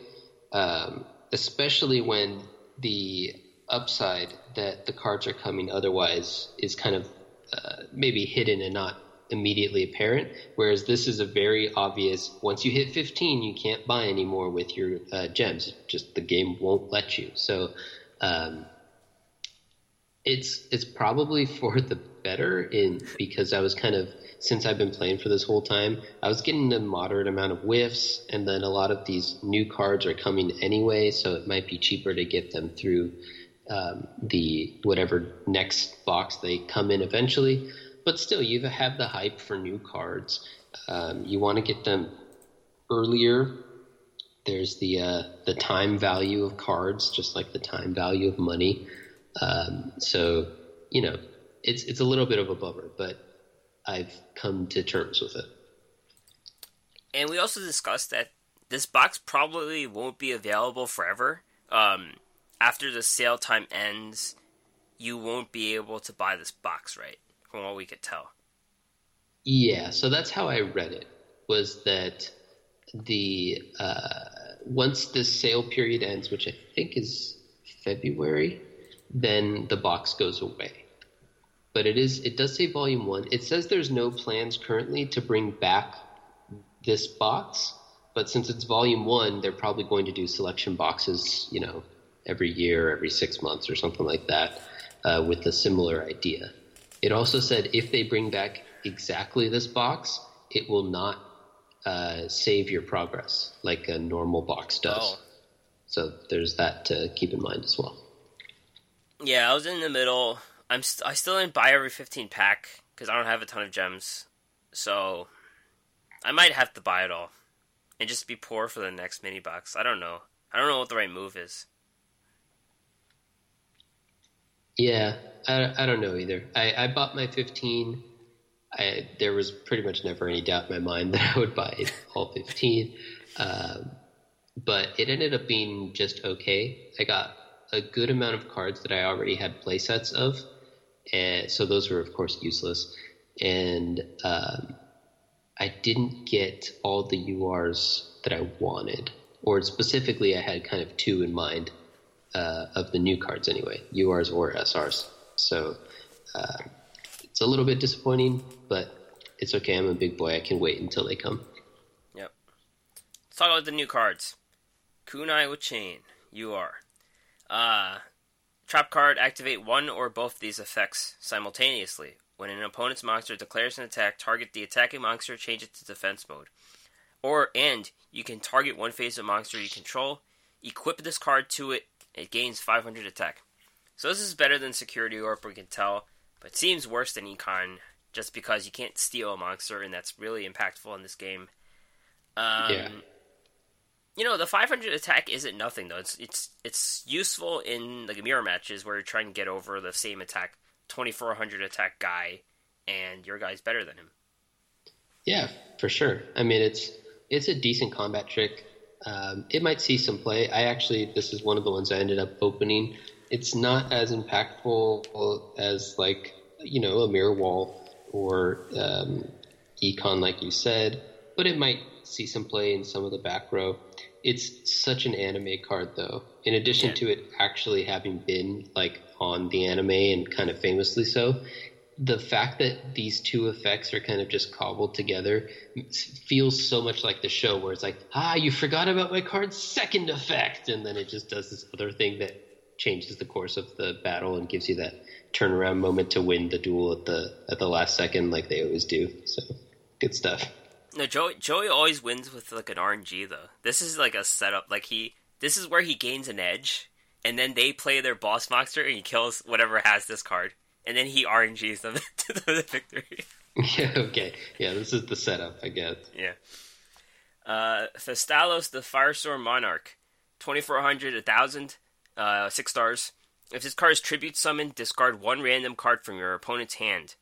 um, especially when the upside that the cards are coming otherwise is kind of uh, maybe hidden and not immediately apparent. Whereas this is a very obvious. Once you hit 15, you can't buy anymore with your uh, gems. Just the game won't let you. So um, it's it's probably for the better in because I was kind of since I've been playing for this whole time, I was getting a moderate amount of whiffs, and then a lot of these new cards are coming anyway, so it might be cheaper to get them through um, the whatever next box they come in eventually but still, you have the hype for new cards. Um, you want to get them earlier. There's the uh, the time value of cards, just like the time value of money. Um, so you know, it's it's a little bit of a bummer, but I've come to terms with it. And we also discussed that this box probably won't be available forever. Um, after the sale time ends, you won't be able to buy this box, right? from what we could tell. Yeah, so that's how I read it. Was that the uh, once the sale period ends, which I think is February, then the box goes away. But it is it does say volume one. It says there's no plans currently to bring back this box, but since it's volume one, they're probably going to do selection boxes, you know, every year, every six months, or something like that, uh, with a similar idea. It also said if they bring back exactly this box, it will not uh, save your progress like a normal box does. Oh. So there's that to keep in mind as well. Yeah, I was in the middle. I'm st- I still didn't buy every 15 pack because I don't have a ton of gems, so I might have to buy it all. and just be poor for the next mini box. I don't know. I don't know what the right move is. Yeah, I, I don't know either. I, I bought my 15. I, there was pretty much never any doubt in my mind that I would buy all 15. Um, but it ended up being just okay. I got a good amount of cards that I already had playsets of, and so those were of course useless. And um, I didn't get all the URs that I wanted, or specifically, I had kind of two in mind uh, of the new cards anyway, URs or SRs. So uh, it's a little bit disappointing, but it's okay. I'm a big boy. I can wait until they come. Yep. Let's talk about the new cards. Kunai with Chain, UR. Uh, trap card, activate one or both of these effects simultaneously. When an opponent's monster declares an attack, target the attacking monster, change it to defense mode. Or, and, you can target one phase of monster you control, equip this card to it, it gains 500 attack. So this is better than Security Orb, we can tell, but seems worse than Econ, just because you can't steal a monster, and that's really impactful in this game. Um, yeah. You know, the 500 attack isn't nothing though. It's it's it's useful in like mirror matches where you're trying to get over the same attack 2400 attack guy, and your guy's better than him. Yeah, for sure. I mean, it's it's a decent combat trick. Um, it might see some play. I actually, this is one of the ones I ended up opening. It's not as impactful as like you know a mirror wall or um, econ, like you said, but it might see some play in some of the back row. It's such an anime card, though. In addition yeah. to it actually having been like on the anime and kind of famously so, the fact that these two effects are kind of just cobbled together feels so much like the show where it's like, ah, you forgot about my card's second effect, and then it just does this other thing that changes the course of the battle and gives you that turnaround moment to win the duel at the at the last second, like they always do. So, good stuff. No, Joey, Joey always wins with like an RNG though. This is like a setup. Like he, this is where he gains an edge, and then they play their boss monster, and he kills whatever has this card, and then he RNGs them to the victory. Yeah. Okay. Yeah. This is the setup, I guess. Yeah. Uh, Thestalos, the Firestorm Monarch, twenty four hundred, a thousand, uh, six stars. If this card is tribute summoned, discard one random card from your opponent's hand.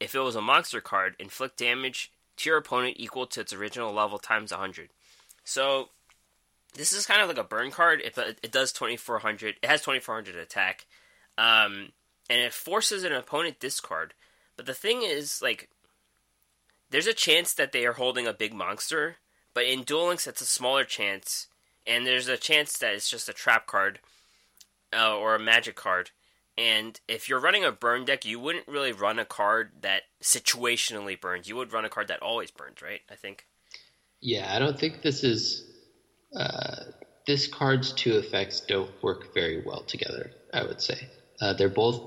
If it was a monster card, inflict damage to your opponent equal to its original level times 100. So this is kind of like a burn card. It, it does 2400. It has 2400 attack, um, and it forces an opponent discard. But the thing is, like, there's a chance that they are holding a big monster, but in Duel Links, a smaller chance, and there's a chance that it's just a trap card uh, or a magic card. And if you're running a burn deck, you wouldn't really run a card that situationally burns. You would run a card that always burns, right? I think. Yeah, I don't think this is. Uh, this card's two effects don't work very well together. I would say uh, they're both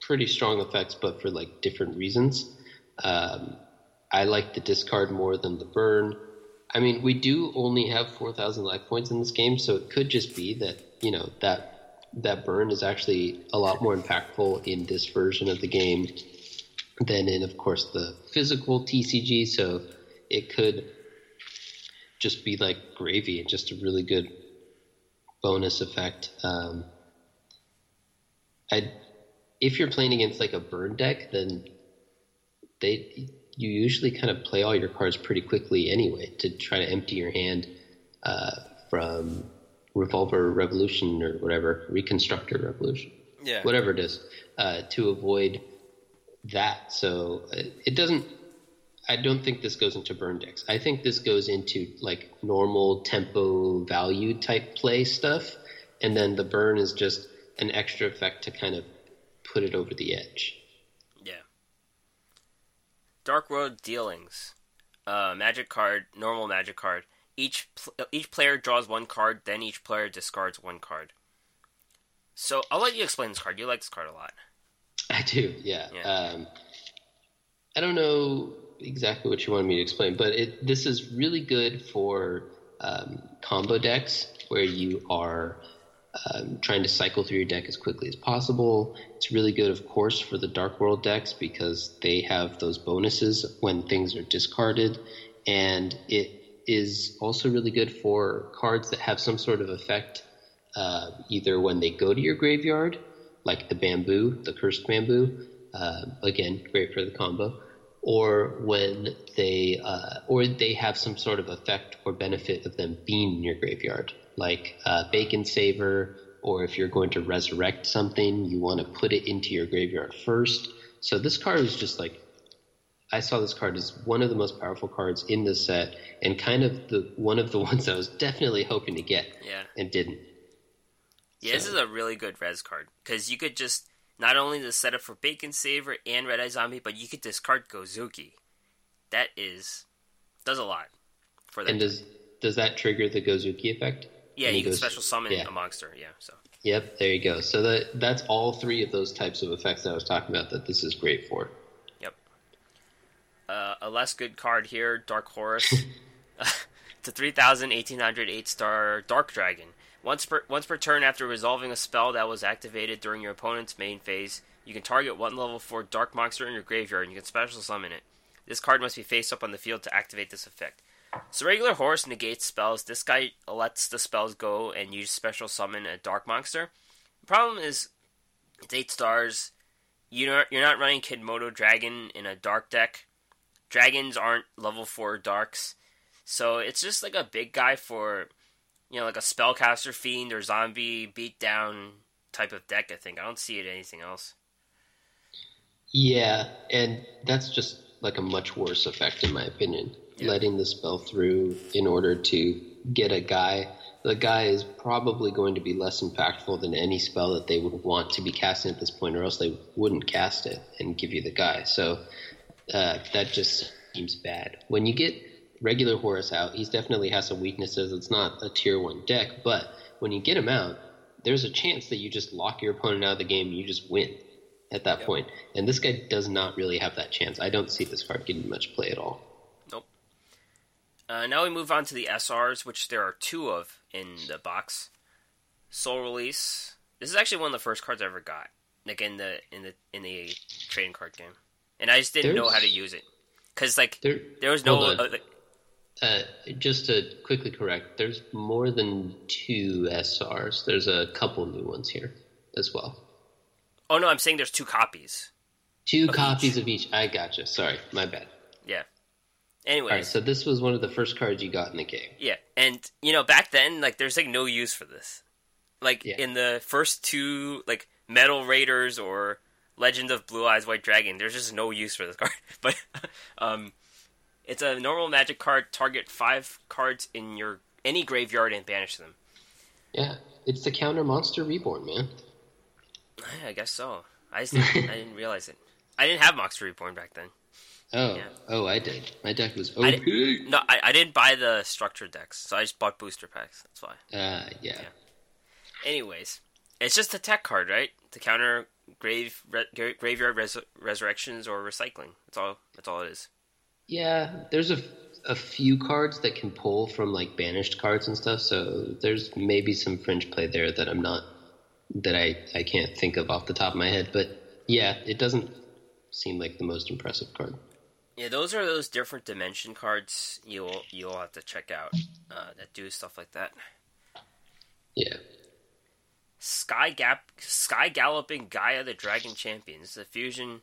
pretty strong effects, but for like different reasons. Um, I like the discard more than the burn. I mean, we do only have four thousand life points in this game, so it could just be that you know that that burn is actually a lot more impactful in this version of the game than in, of course, the physical TCG. So it could just be like gravy and just a really good bonus effect. Um, I, if you're playing against like a burn deck, then they you usually kind of play all your cards pretty quickly anyway to try to empty your hand uh, from Revolver Revolution or whatever, Reconstructor Revolution, yeah, whatever it is, uh, to avoid that. So uh, it doesn't. I don't think this goes into burn decks. I think this goes into like normal tempo value type play stuff, and then the burn is just an extra effect to kind of put it over the edge. Yeah. Dark World Dealings, uh, magic card, normal magic card each pl- each player draws one card, then each player discards one card. So I'll let you explain this card. You like this card a lot. I do, yeah. yeah. Um, I don't know exactly what you wanted me to explain, but it, this is really good for um, combo decks where you are um, trying to cycle through your deck as quickly as possible. It's really good, of course, for the Dark World decks because they have those bonuses when things are discarded, and it is also really good for cards that have some sort of effect, uh, either when they go to your graveyard, like the bamboo, the cursed bamboo. Uh, again, great for the combo. Or when they, uh, or they have some sort of effect or benefit of them being in your graveyard, like uh, Bacon Saver, or if you're going to resurrect something, you want to put it into your graveyard first. So this card is just like I saw this card as one of the most powerful cards in this set, and kind of the one of the ones I was definitely hoping to get, Yeah. and didn't. Yeah, this is a really good res card because you could just not only the setup for Bacon Saver and Red Eye Zombie, but you could discard Gozuki. That is does a lot for that. And does does that trigger the Gozuki effect? Yeah, you can goes- special summon yeah. a monster. Yeah, so Yep, there you go. So that that's all three of those types of effects that I was talking about that this is great for. yep. Uh, a less good card here, Dark Horus. it's a 3,000, 1800, 8 star Dark Dragon. Once per, once per turn after resolving a spell that was activated during your opponent's main phase, you can target one level 4 Dark Monster in your graveyard and you can special summon it. This card must be face up on the field to activate this effect. So regular Horus negates spells. This guy lets the spells go and use special summon a Dark Monster. The problem is, it's 8 stars. You're you're not running Kidmodo Dragon in a Dark deck. Dragons aren't level 4 Darks. So it's just like a big guy for, you know, like a spellcaster fiend or zombie beatdown type of deck. I think I don't see it anything else. Yeah, and that's just like a much worse effect in my opinion. Yeah. Letting the spell through in order to get a guy. The guy is probably going to be less impactful than any spell that they would want to be casting at this point, or else they wouldn't cast it and give you the guy. So uh, that just seems bad. When you get regular Horus out, he definitely has some weaknesses. It's not a tier one deck, but when you get him out, there's a chance that you just lock your opponent out of the game and you just win at that point. And this guy does not really have that chance. I don't see this card getting much play at all. Uh, now we move on to the SRs, which there are two of in the box. Soul Release. This is actually one of the first cards I ever got, like in the in the in the trading card game, and I just didn't know how to use it because like There, there was no. Uh, like, Uh, just to quickly correct, there's more than two SRs. There's a couple new ones here as well. oh no, I'm saying there's two copies. Two Of copies of each. I gotcha. Sorry, my bad. Yeah. All Anyways, right, so this was one of the first cards you got in the game. Yeah, and you know back then, like there's like no use for this. Like Yeah. in the first two, like Metal Raiders or Legend of Blue Eyes White Dragon, there's just no use for this card. But um, it's a normal Magic card. Target five cards in your any graveyard and banish them. Yeah, it's the counter monster reborn, man. I guess so. I just didn't, I didn't realize it. I didn't have Monster Reborn back then. Oh, Yeah. oh, I did. My deck was OP. I didn't- No, I, I didn't buy the structured decks, so I just bought booster packs. That's why. Uh, yeah. Anyways, it's just a tech card, right? To counter grave re- graveyard res- resurrections or recycling. That's all. That's all it is. Yeah, there's a, a few cards that can pull from like banished cards and stuff, so there's maybe some fringe play there that I'm not that I, I can't think of off the top of my head. But yeah, it doesn't seem like the most impressive card. Yeah, those are those different dimension cards you'll you'll have to check out uh, that do stuff like that. Yeah. Sky Gap, Sky Galloping Gaia the Dragon Champion. It's a fusion.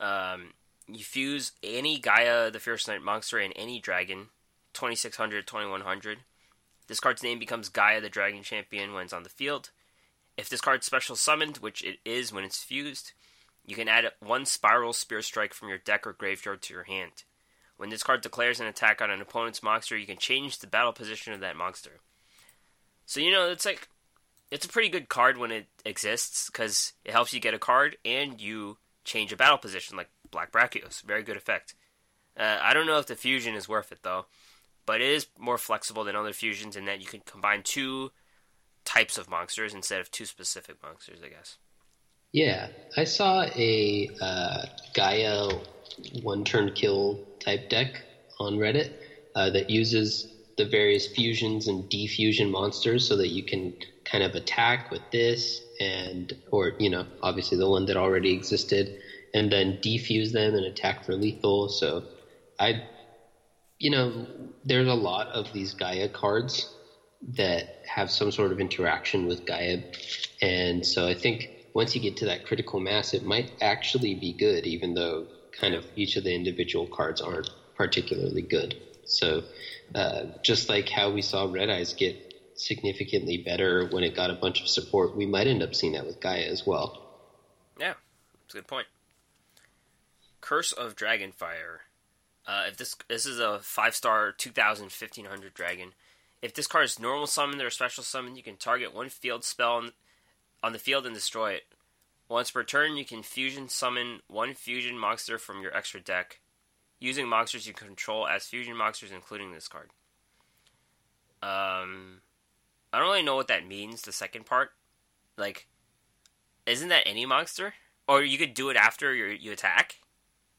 Um, you fuse any Gaia the Fierce Knight monster and any dragon, 2600, 2100. This card's name becomes Gaia the Dragon Champion when it's on the field. If this card's special summoned, which it is when it's fused, you can add one Spiral Spear Strike from your deck or graveyard to your hand. When this card declares an attack on an opponent's monster, you can change the battle position of that monster. So you know it's like it's a pretty good card when it exists because it helps you get a card and you change a battle position like Black Brachios. Very good effect. Uh, I don't know if the fusion is worth it though, but it is more flexible than other fusions in that you can combine two types of monsters instead of two specific monsters. I guess. Yeah, I saw a uh, Gaia one turn kill type deck on Reddit uh, that uses the various fusions and defusion monsters so that you can kind of attack with this and, or, you know, obviously the one that already existed, and then defuse them and attack for lethal. So I you know, there's a lot of these Gaia cards that have some sort of interaction with Gaia, and so I think once you get to that critical mass, it might actually be good, even though kind of each of the individual cards aren't particularly good. So, uh, just like how we saw Red Eyes get significantly better when it got a bunch of support, we might end up seeing that with Gaia as well. Yeah, that's a good point. Curse of Dragonfire. Uh, if this this is a five star 2000 1500 dragon, if this card is normal summoned or special summoned, you can target one field spell on, the field and destroy it. Once per turn, you can fusion summon one fusion monster from your extra deck, using monsters you control as fusion monsters, including this card. Um, I don't really know what that means. The second part, like, isn't that any monster? Or you could do it after you you attack.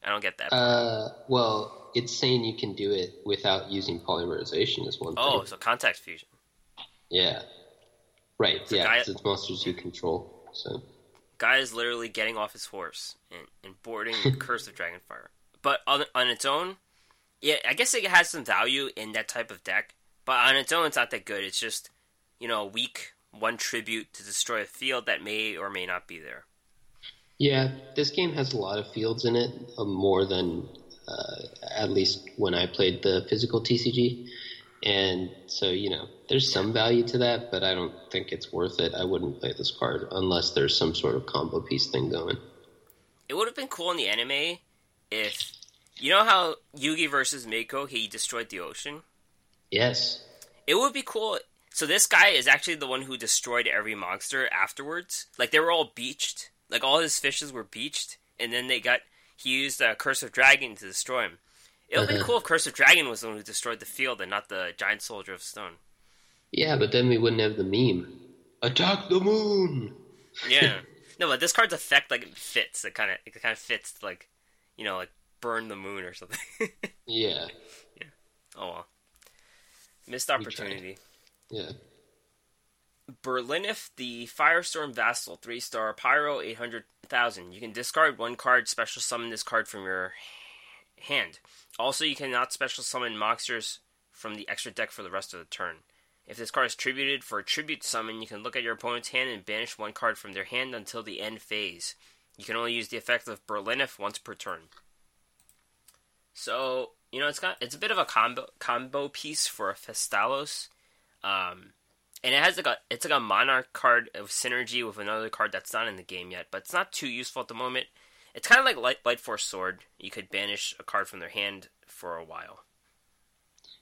I don't get that. Uh, well, it's saying you can do it without using polymerization is one oh, thing. Oh, so contact fusion. Yeah. Right. So yeah, 'cause it's monsters you control. So Guy is literally getting off his horse and, and boarding the Curse of Dragonfire. But on, on its own, yeah, I guess it has some value in that type of deck. But on its own, it's not that good. It's just, you know, a weak one tribute to destroy a field that may or may not be there. yeah, this game has a lot of fields in it, uh, more than uh, at least when I played the physical TCG. And so, you know, there's some value to that, but I don't think it's worth it. I wouldn't play this card unless there's some sort of combo piece thing going. It would have been cool in the anime if, you know how Yugi versus Mako, he destroyed the ocean? Yes. It would be cool. So this guy is actually the one who destroyed every monster afterwards. Like they were all beached. Like all his fishes were beached, and then they got he used a Curse of Dragon to destroy him. It would be Uh-huh. cool if Curse of Dragon was the one who destroyed the field and not the giant soldier of stone. Yeah, but then we wouldn't have the meme. Attack the moon! Yeah. no, but this card's effect like it fits. It kind of it kind of fits like you know like burn the moon or something. Yeah. Yeah. Oh well. Missed opportunity. Yeah. Berlineth, the Firestorm Vassal, 3 star Pyro, 800,000. You can discard one card, special summon this card from your hand. Also, you cannot special summon monsters from the extra deck for the rest of the turn. If this card is tributed for a tribute summon, you can look at your opponent's hand and banish one card from their hand until the end phase. You can only use the effect of Berlineth once per turn. So, you know, it's got it's a bit of a combo combo piece for a Thestalos. Um, and it has like a it's like a monarch card of synergy with another card that's not in the game yet, but it's not too useful at the moment. It's kind of like light light force sword. You could banish a card from their hand for a while.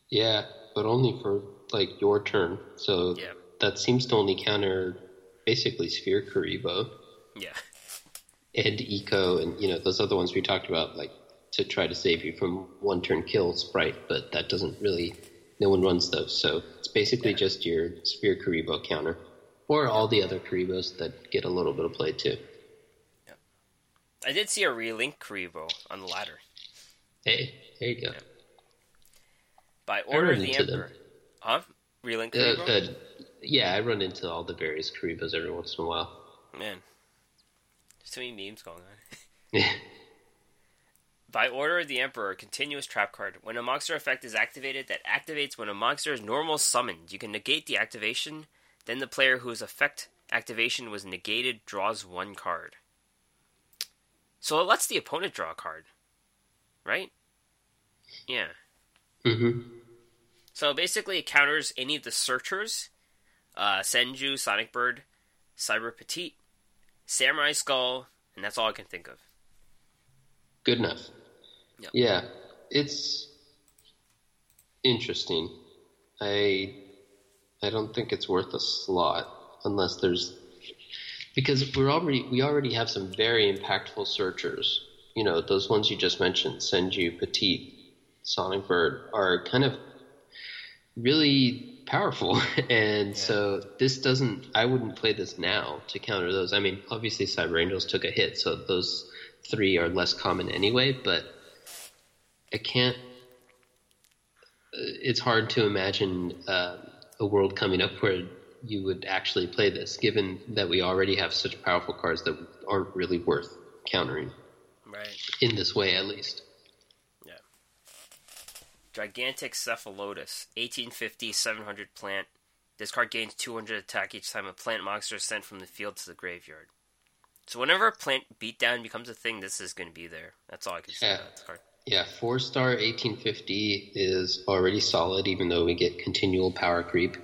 Yeah, but only for like your turn. So Yeah. that seems to only counter basically Sphere Kuriboh Yeah, and Eco and you know those other ones we talked about, like to try to save you from one turn kill Sprite, but that doesn't really. No one runs those, so it's basically Yeah. just your Sphere Kuriboh counter, or all the other Kuribohs that get a little bit of play too. I did see a Relinkuriboh on the ladder Hey, there you go. by order of the into them. emperor. Huh? Relink Uh, uh, yeah, I run into all the various Kuribohs every once in a while. Man, there's too many memes going on. Yeah. By order of the Emperor, continuous trap card. When a monster effect is activated, that activates when a monster is normal summoned. You can negate the activation, then the player whose effect activation was negated draws one card. So it lets the opponent draw a card. Right? Yeah. Mm-hmm. So basically, it counters any of the searchers uh, Senju, Sonic Bird, Cyber Petite, Samurai Skull, and that's all I can think of. Good enough. Yep. Yeah, it's interesting. I I don't think it's worth a slot unless there's because we're already we already have some very impactful searchers. You know, those ones you just mentioned, Senju, Petite, Sonic Bird, are kind of really powerful. and so this doesn't I wouldn't play this now to counter those. I mean, obviously Cyber Angels took a hit, so those three are less common anyway, but I can't it's hard to imagine uh, a world coming up where you would actually play this, given that we already have such powerful cards that aren't really worth countering Right. in this way, at least. Yeah. Gigantic Cephalotus, 1850, 700 plant. This card gains 200 attack each time a plant monster is sent from the field to the graveyard. So whenever a plant beatdown becomes a thing, this is going to be there. That's all I can say Yeah. about this card. Yeah, four star 1850 is already solid, even though we get continual power creep,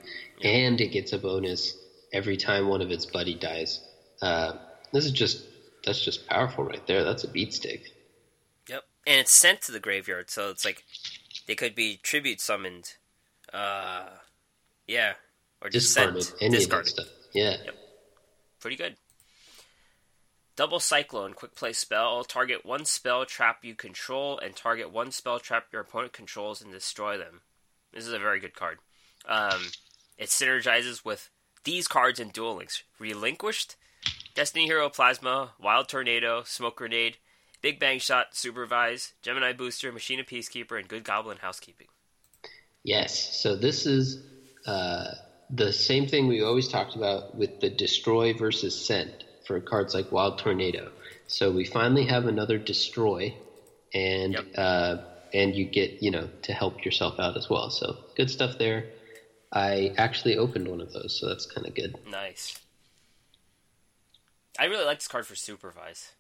and it gets a bonus every time one of its buddy dies. Uh, this is just that's just powerful right there. That's a beat stick. Yep. And it's sent to the graveyard, so it's like they could be tribute summoned. Uh, yeah. Or just Discarded, sent. any Discarded. of that stuff. Yeah, Pretty good. Double Cyclone, quick play spell. Target one spell trap you control, and target one spell trap your opponent controls and destroy them. This is a very good card. Um, it synergizes with these cards in Duel Links Relinquished, Destiny Hero Plasma, Wild Tornado, Smoke Grenade, Big Bang Shot, Supervise, Gemini Booster, Machine of Peacekeeper, and Good Goblin Housekeeping. Yes. So this is uh, the same thing we always talked about with the destroy versus send for cards like Wild Tornado. So we finally have another destroy, and Yep. uh, and you get you know to help yourself out as well. So good stuff there. I actually opened one of those, so that's kind of good. Nice. I really like this card for Supervise.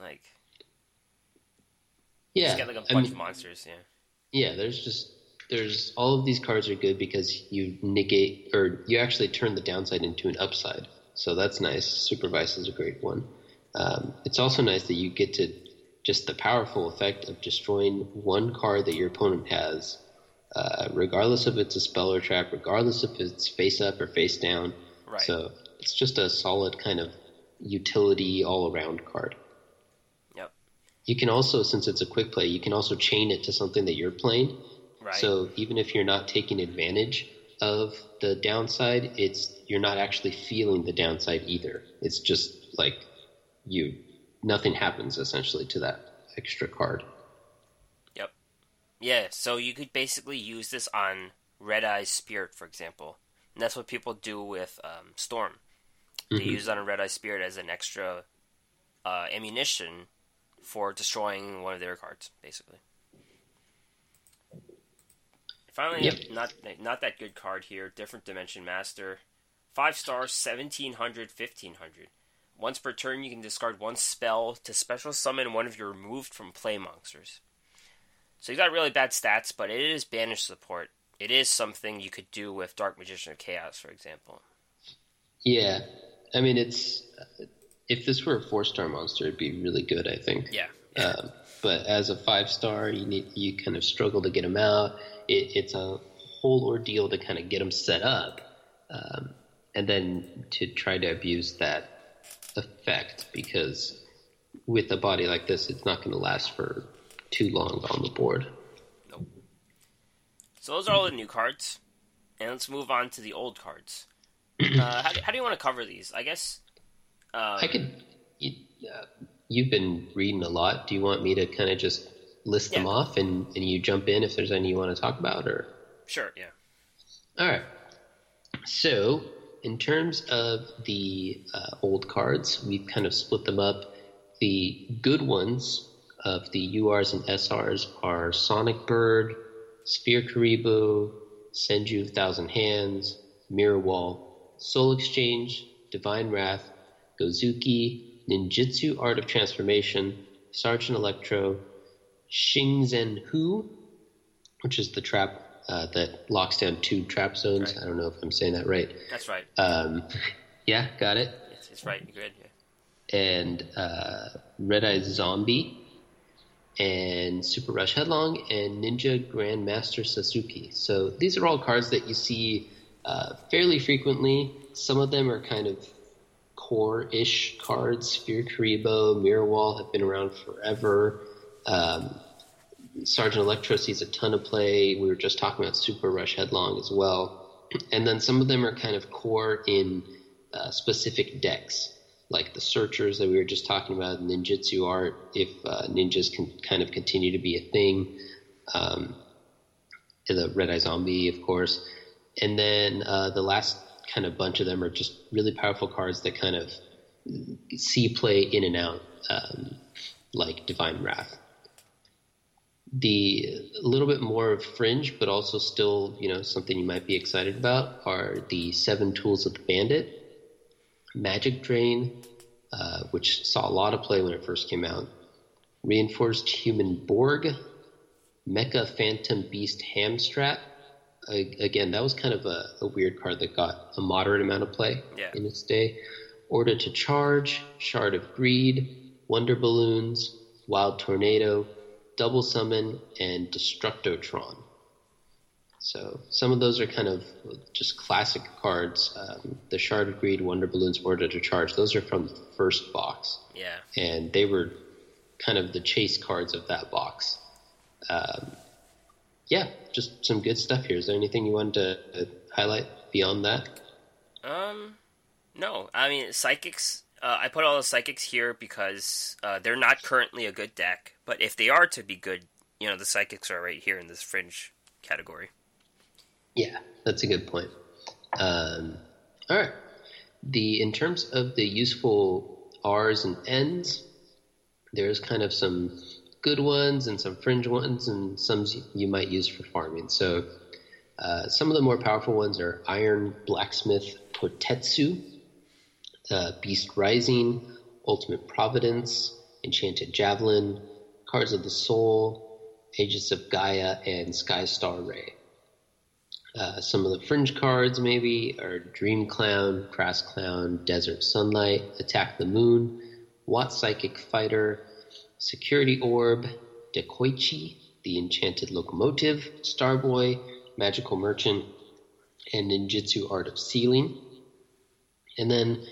Like, Yeah, just get like a I bunch mean- of monsters, yeah. Yeah, there's just there's all of these cards are good because you negate or you actually turn the downside into an upside. So that's nice. Supervise is a great one. Um, it's also nice that you get to just the powerful effect of destroying one card that your opponent has, uh, regardless if it's a spell or trap, regardless if it's face up or face down. Right. So it's just a solid kind of utility all around card. Yep. You can also, since it's a quick play, you can also chain it to something that you're playing. Right. So even if you're not taking advantage of the downside, it's you're not actually feeling the downside either. It's just like you nothing happens essentially to that extra card. Yeah, so you could basically use this on Red Eye's Spirit, for example. And that's what people do with um, Storm. They Mhm. use it on Red Eye Spirit as an extra uh, ammunition for destroying one of their cards, basically. Finally, Yep. not not that good card here. Different Dimension Master, five stars, 1700, 1500. Once per turn, you can discard one spell to special summon one of your removed from play monsters. So he's got really bad stats, but it is banish support. It is something you could do with Dark Magician of Chaos, for example. Yeah, I mean it's if this were a four star monster, it'd be really good. I think. Yeah. Um, but as a five star, you need you kind of struggle to get them out. It, it's a whole ordeal to kind of get them set up, um, and then to try to abuse that effect because with a body like this, it's not going to last for too long on the board. Nope. So those are all the new cards, and let's move on to the old cards. Uh, how, do, how do you want to cover these? I guess. Um, I could. You, uh, you've been reading a lot. Do you want me to kind of just list them off and, and you jump in if there's any you want to talk about, or? Sure. Yeah. All right. So, in terms of the uh, old cards, we've kind of split them up. The good ones of the URs and SRs are Sonic Bird, Sphere Kuriboh, Senju Thousand Hands, Mirror Wall, Soul Exchange, Divine Wrath, Gozuki, Ninjutsu Art of Transformation, Sergeant Electro, Shingzen Hu, which is the trap uh, that locks down two trap zones. Right. I don't know if I'm saying that right. That's right. Um, yeah, got it. It's, it's right. You're good. Yeah. And uh, Red Eye Zombie, and Super Rush Headlong, and Ninja Grandmaster Sasuke. So these are all cards that you see uh, fairly frequently. Some of them are kind of core-ish cards. Sphere Kuriboh, Mirror Wall have been around forever. Um, Sergeant Electro sees a ton of play. We were just talking about Super Rush Headlong as well. And then some of them are kind of core in uh, specific decks, like the Searchers that we were just talking about, Ninjutsu art, if uh, ninjas can kind of continue to be a thing. Um, the Red Eye Zombie, of course. And then uh, the last kind of bunch of them are just really powerful cards that kind of see play in and out, um, like Divine Wrath. The a little bit more of fringe, but also still, you know, something you might be excited about are the Seven Tools of the Bandit, Magic Drain, uh, which saw a lot of play when it first came out, Reinforced Human Borg, Mecha Phantom Beast Hamstrat. Again, that was kind of a, a, weird card that got a moderate amount of play yeah. in its day. Order to Charge, Shard of Greed, Wonder Balloons, Wild Tornado, Double Summon, and Destructotron. So some of those are kind of just classic cards. Um, the Shard of Greed, Wonder Balloons, Order to Charge, those are from the first box. Yeah. And they were kind of the chase cards of that box. Um, yeah, just some good stuff here. Is there anything you wanted to uh, highlight beyond that? Um, no. I mean, Psychics uh, I put all the psychics here because uh, they're not currently a good deck, but if they are to be good, you know, the psychics are right here in this fringe category. Yeah, that's a good point. Um, all right. The in terms of the useful R's and N's, there's kind of some good ones and some fringe ones, and some you might use for farming. So uh, some of the more powerful ones are Iron Blacksmith Kotetsu, uh, Beast Rising, Ultimate Providence, Enchanted Javelin, Cards of the Soul, Aegis of Gaia, and Sky Star Ray. Uh, some of the fringe cards maybe are Dream Clown, Crass Clown, Desert Sunlight, Attack the Moon, Watt Psychic Fighter, Security Orb, Dekoichi, the Enchanted Locomotive, Starboy, Magical Merchant, and Ninjutsu Art of Sealing. And then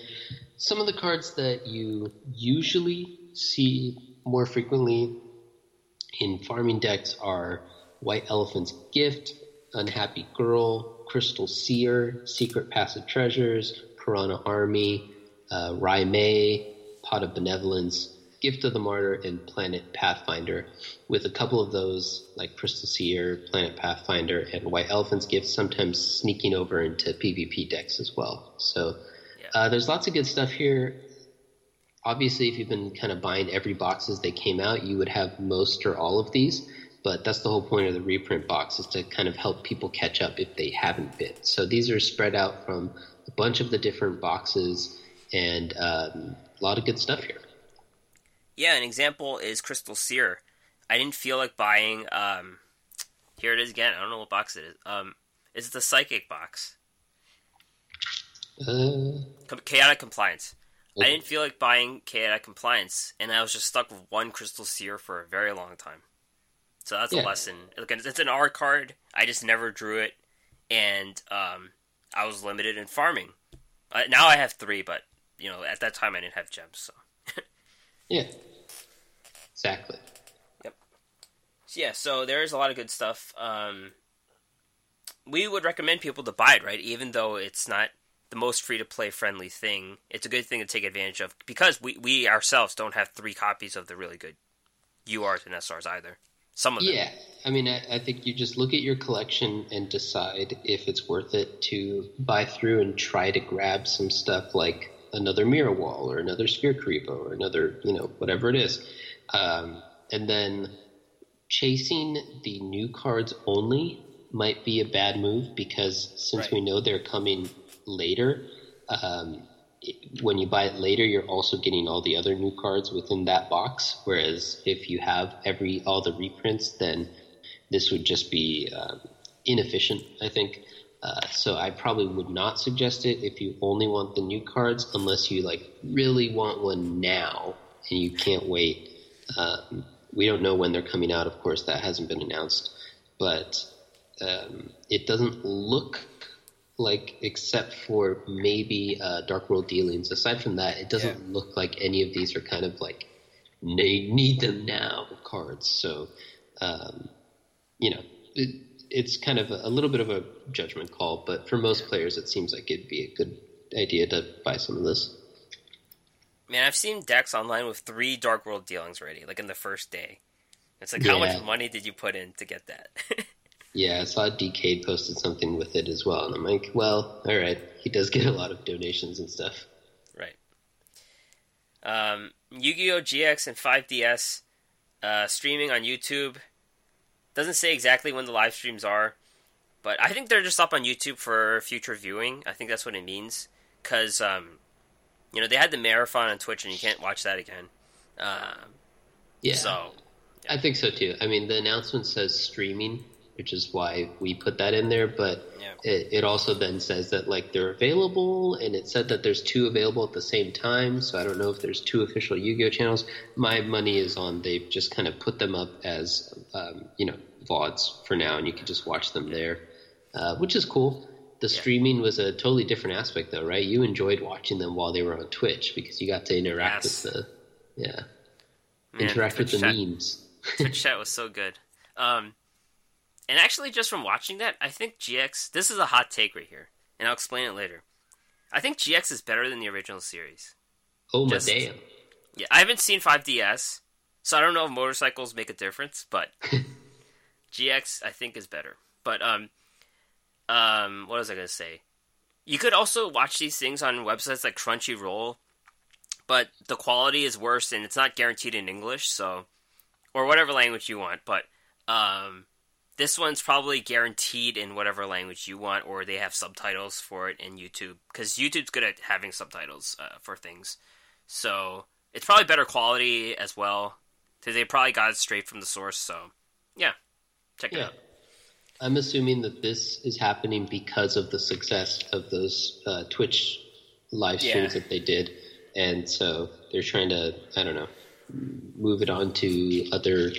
some of the cards that you usually see more frequently in farming decks are White Elephant's Gift, Unhappy Girl, Crystal Seer, Secret Passive Treasures, Piranha Army, uh, May, Pot of Benevolence, Gift of the Martyr, and Planet Pathfinder, with a couple of those, like Crystal Seer, Planet Pathfinder, and White Elephant's Gift, sometimes sneaking over into PvP decks as well. So uh, there's lots of good stuff here. Obviously, if you've been kind of buying every box as they came out, you would have most or all of these. But that's the whole point of the reprint box is to kind of help people catch up if they haven't been. So these are spread out from a bunch of the different boxes and um, a lot of good stuff here. Yeah, an example is Crystal Seer. I didn't feel like buying. Um, here it is again. I don't know what box it is. Um, it the Psychic box. Uh, chaotic compliance. I didn't feel like buying chaotic compliance, and I was just stuck with one crystal seer for a very long time. So that's yeah. a lesson. It's an R card. I just never drew it, and um, I was limited in farming. Uh, now I have three, but you know at that time I didn't have gems. So yeah, exactly. Yep. So, yeah, so there's a lot of good stuff. Um, we would recommend people to buy it, right? Even though it's not the most free to play friendly thing. It's a good thing to take advantage of because we, we ourselves don't have three copies of the really good URs and SRs either. Some of them. Yeah, I mean, I, I, think you just look at your collection and decide if it's worth it to buy through and try to grab some stuff like another mirror wall or another sphere Spherkaribo or another, you know, whatever it is. Um, and then chasing the new cards only might be a bad move because since right. we know they're coming later, um, when you buy it later, you're also getting all the other new cards within that box. Whereas if you have every all the reprints, then this would just be um, inefficient. I think. Uh, so I probably would not suggest it if you only want the new cards, unless you like really want one now and you can't wait. Um, we don't know when they're coming out. Of course, that hasn't been announced, but um, it doesn't look like except for maybe uh, Dark World Dealings. Aside from that, it doesn't yeah. look like any of these are kind of like they need them now cards. So, um, you know, it, it's kind of a, a, little bit of a judgment call, but for most players, it seems like it'd be a good idea to buy some of this. Man, I've seen decks online with three Dark World Dealings already, like in the first day. It's like, yeah. how much money did you put in to get that? Yeah, I saw DK posted something with it as well, and I'm like, well, all right. He does get a lot of donations and stuff. Right. Um, Yu-Gi-Oh! GX and 5DS uh, streaming on YouTube. Doesn't say exactly when the live streams are, but I think they're just up on YouTube for future viewing. I think that's what it means. Because, um, you know, they had the marathon on Twitch and you can't watch that again. Uh, Yeah. So, I think so too. I mean, the announcement says streaming, which is why we put that in there, but Yeah. it, it also then says that like they're available, and it said that there's two available at the same time. So I don't know if there's two official Yu-Gi-Oh channels. My money is on they've just kind of put them up as um, you know VODs for now, and you can just watch them there, uh, which is cool. The streaming was a totally different aspect, though, right? You enjoyed watching them while they were on Twitch because you got to interact Yes. with the yeah, man, interact with the chat- memes. Twitch chat was so good. Um, and actually, just from watching that, I think GX. This is a hot take right here, and I'll explain it later. I think GX is better than the original series. Oh my Just- damn! Yeah, I haven't seen 5DS, so I don't know if motorcycles make a difference, but GX I think is better. But um, um, what was I gonna say? You could also watch these things on websites like Crunchyroll, but the quality is worse and it's not guaranteed in English, so or whatever language you want. But um, this one's probably guaranteed in whatever language you want, or they have subtitles for it in YouTube because YouTube's good at having subtitles uh, for things. So it's probably better quality as well. They probably got it straight from the source. So yeah, check it Yeah. out. I'm assuming that this is happening because of the success of those uh, Twitch live streams Yeah. that they did, and so they're trying to, I don't know, move it on to other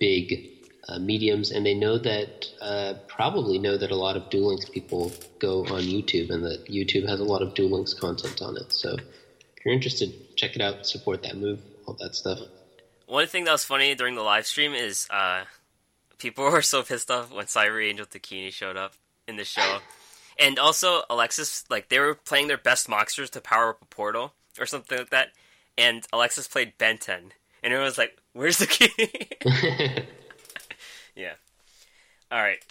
big uh, mediums, and they know that uh, probably know that a lot of Duel Links people go on YouTube, and that YouTube has a lot of Duel Links content on it. So if you're interested, check it out, support that move, all that stuff. One thing that was funny during the live stream is uh, people were so pissed off when Cyber Angel Dakini showed up in the show. And also, Alexis, like, they were playing their best monsters to power up a portal or something like that. And Alexis played Ben 10. And it was like, where's the key? yeah. Alright.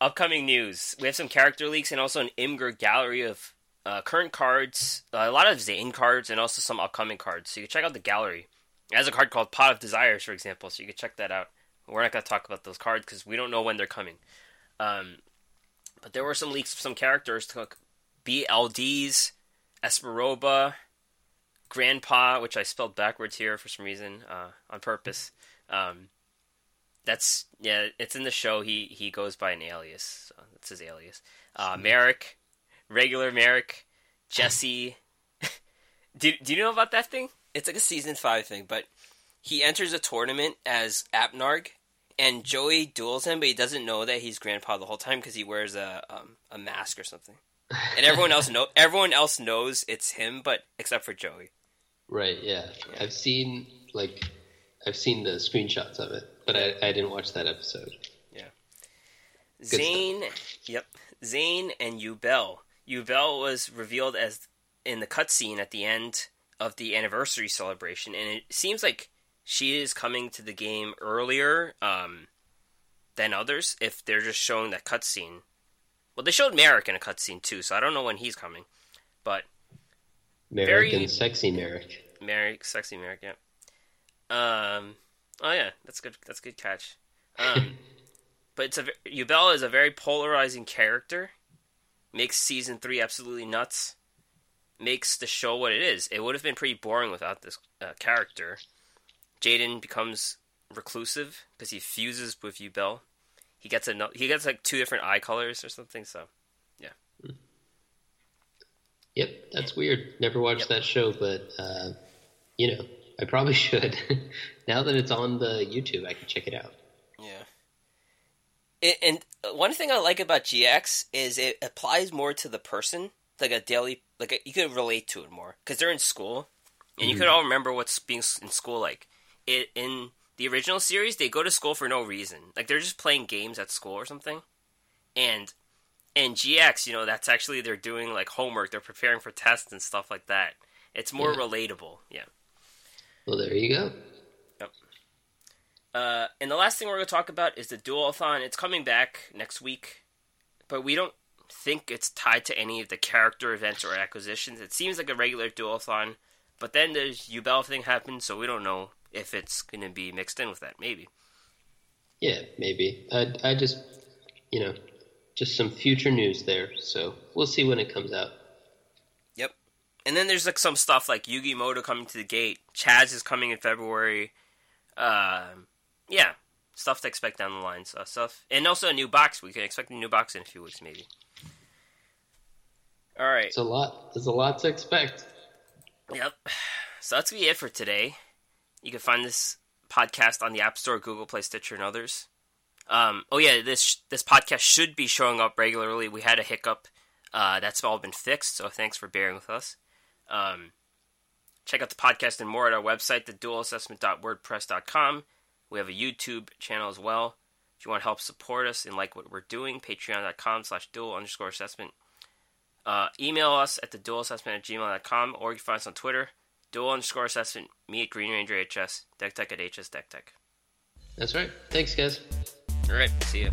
Upcoming news. We have some character leaks and also an Imgur gallery of uh, current cards, uh, a lot of Zane cards, and also some upcoming cards. So you can check out the gallery. It has a card called Pot of Desires, for example, so you can check that out. We're not going to talk about those cards because we don't know when they're coming. Um, but there were some leaks of some characters to BLDs, Espa Roba, Grandpa, which I spelled backwards here for some reason uh, on purpose. Um, that's yeah, it's in the show. He he goes by an alias. So that's his alias. Uh, Marik, regular Marik, Jesse. do do you know about that thing? It's like a season five thing, but he enters a tournament as Apnarg, and Joey duels him, but he doesn't know that he's Grandpa the whole time because he wears a um, a mask or something. And everyone else know everyone else knows it's him, but except for Joey. Right. Yeah. I've seen like I've seen the screenshots of it, but I, I didn't watch that episode. stuff. Zane, yep, Zane and Yubel. Yubel was revealed as in the cutscene at the end of the anniversary celebration, and it seems like she is coming to the game earlier um, than others. If they're just showing that cutscene, well, they showed Marik in a cutscene too, so I don't know when he's coming. But Marik Very- and sexy Marik. Marik, sexy Marik, yeah. Um, oh yeah, that's good. That's a good catch. Um, but it's a ve- Yubel is a very polarizing character. Makes season three absolutely nuts. Makes the show what it is. It would have been pretty boring without this uh, character. Jaden becomes reclusive because he fuses with Yubel. He gets a he gets like two different eye colors or something. So yeah. Yep, that's weird. Never watched Yep. that show, but uh, you know, I probably should. Now that it's on the YouTube, I can check it out. Yeah. It, and one thing I like about GX is it applies more to the person, like a daily, like a, you can relate to it more because they're in school, and you can mm-hmm. all remember what's being in school like. It in the original series, they go to school for no reason, like they're just playing games at school or something, and in GX, you know, that's actually they're doing like homework, they're preparing for tests and stuff like that. It's more Yeah. relatable, yeah. Well, there you go. Uh, and the last thing we're going to talk about is the Duelathon. It's coming back next week, but we don't think it's tied to any of the character events or acquisitions. It seems like a regular Duelathon, but then the Yubel thing happened, so we don't know if it's going to be mixed in with that. Maybe. Yeah, maybe. I I just you know just some future news there. So we'll see when it comes out. Yep. And then there's like some stuff like Yugi Muto coming to the gate. Chazz is coming in February. Um, yeah, stuff to expect down the line. So stuff, and also a new box. We can expect a new box in a few weeks, maybe. All right. It's a lot. There's a lot to expect. Yep. So that's gonna be it for today. You can find this podcast on the App Store, Google Play, Stitcher, and others. Um, oh yeah, this this podcast should be showing up regularly. We had a hiccup. Uh, that's all been fixed. So thanks for bearing with us. Um, check out the podcast and more at our website, theduelassessment.wordpress.com. We have a YouTube channel as well. If you want to help support us and like what we're doing, patreon.com slash duel underscore assessment. Uh, email us at the duel assessment at gmail.com or you can find us on Twitter, duel underscore assessment, me at Green Ranger HS, deck tech at HS deck tech. That's right. Thanks, guys. All right, see you.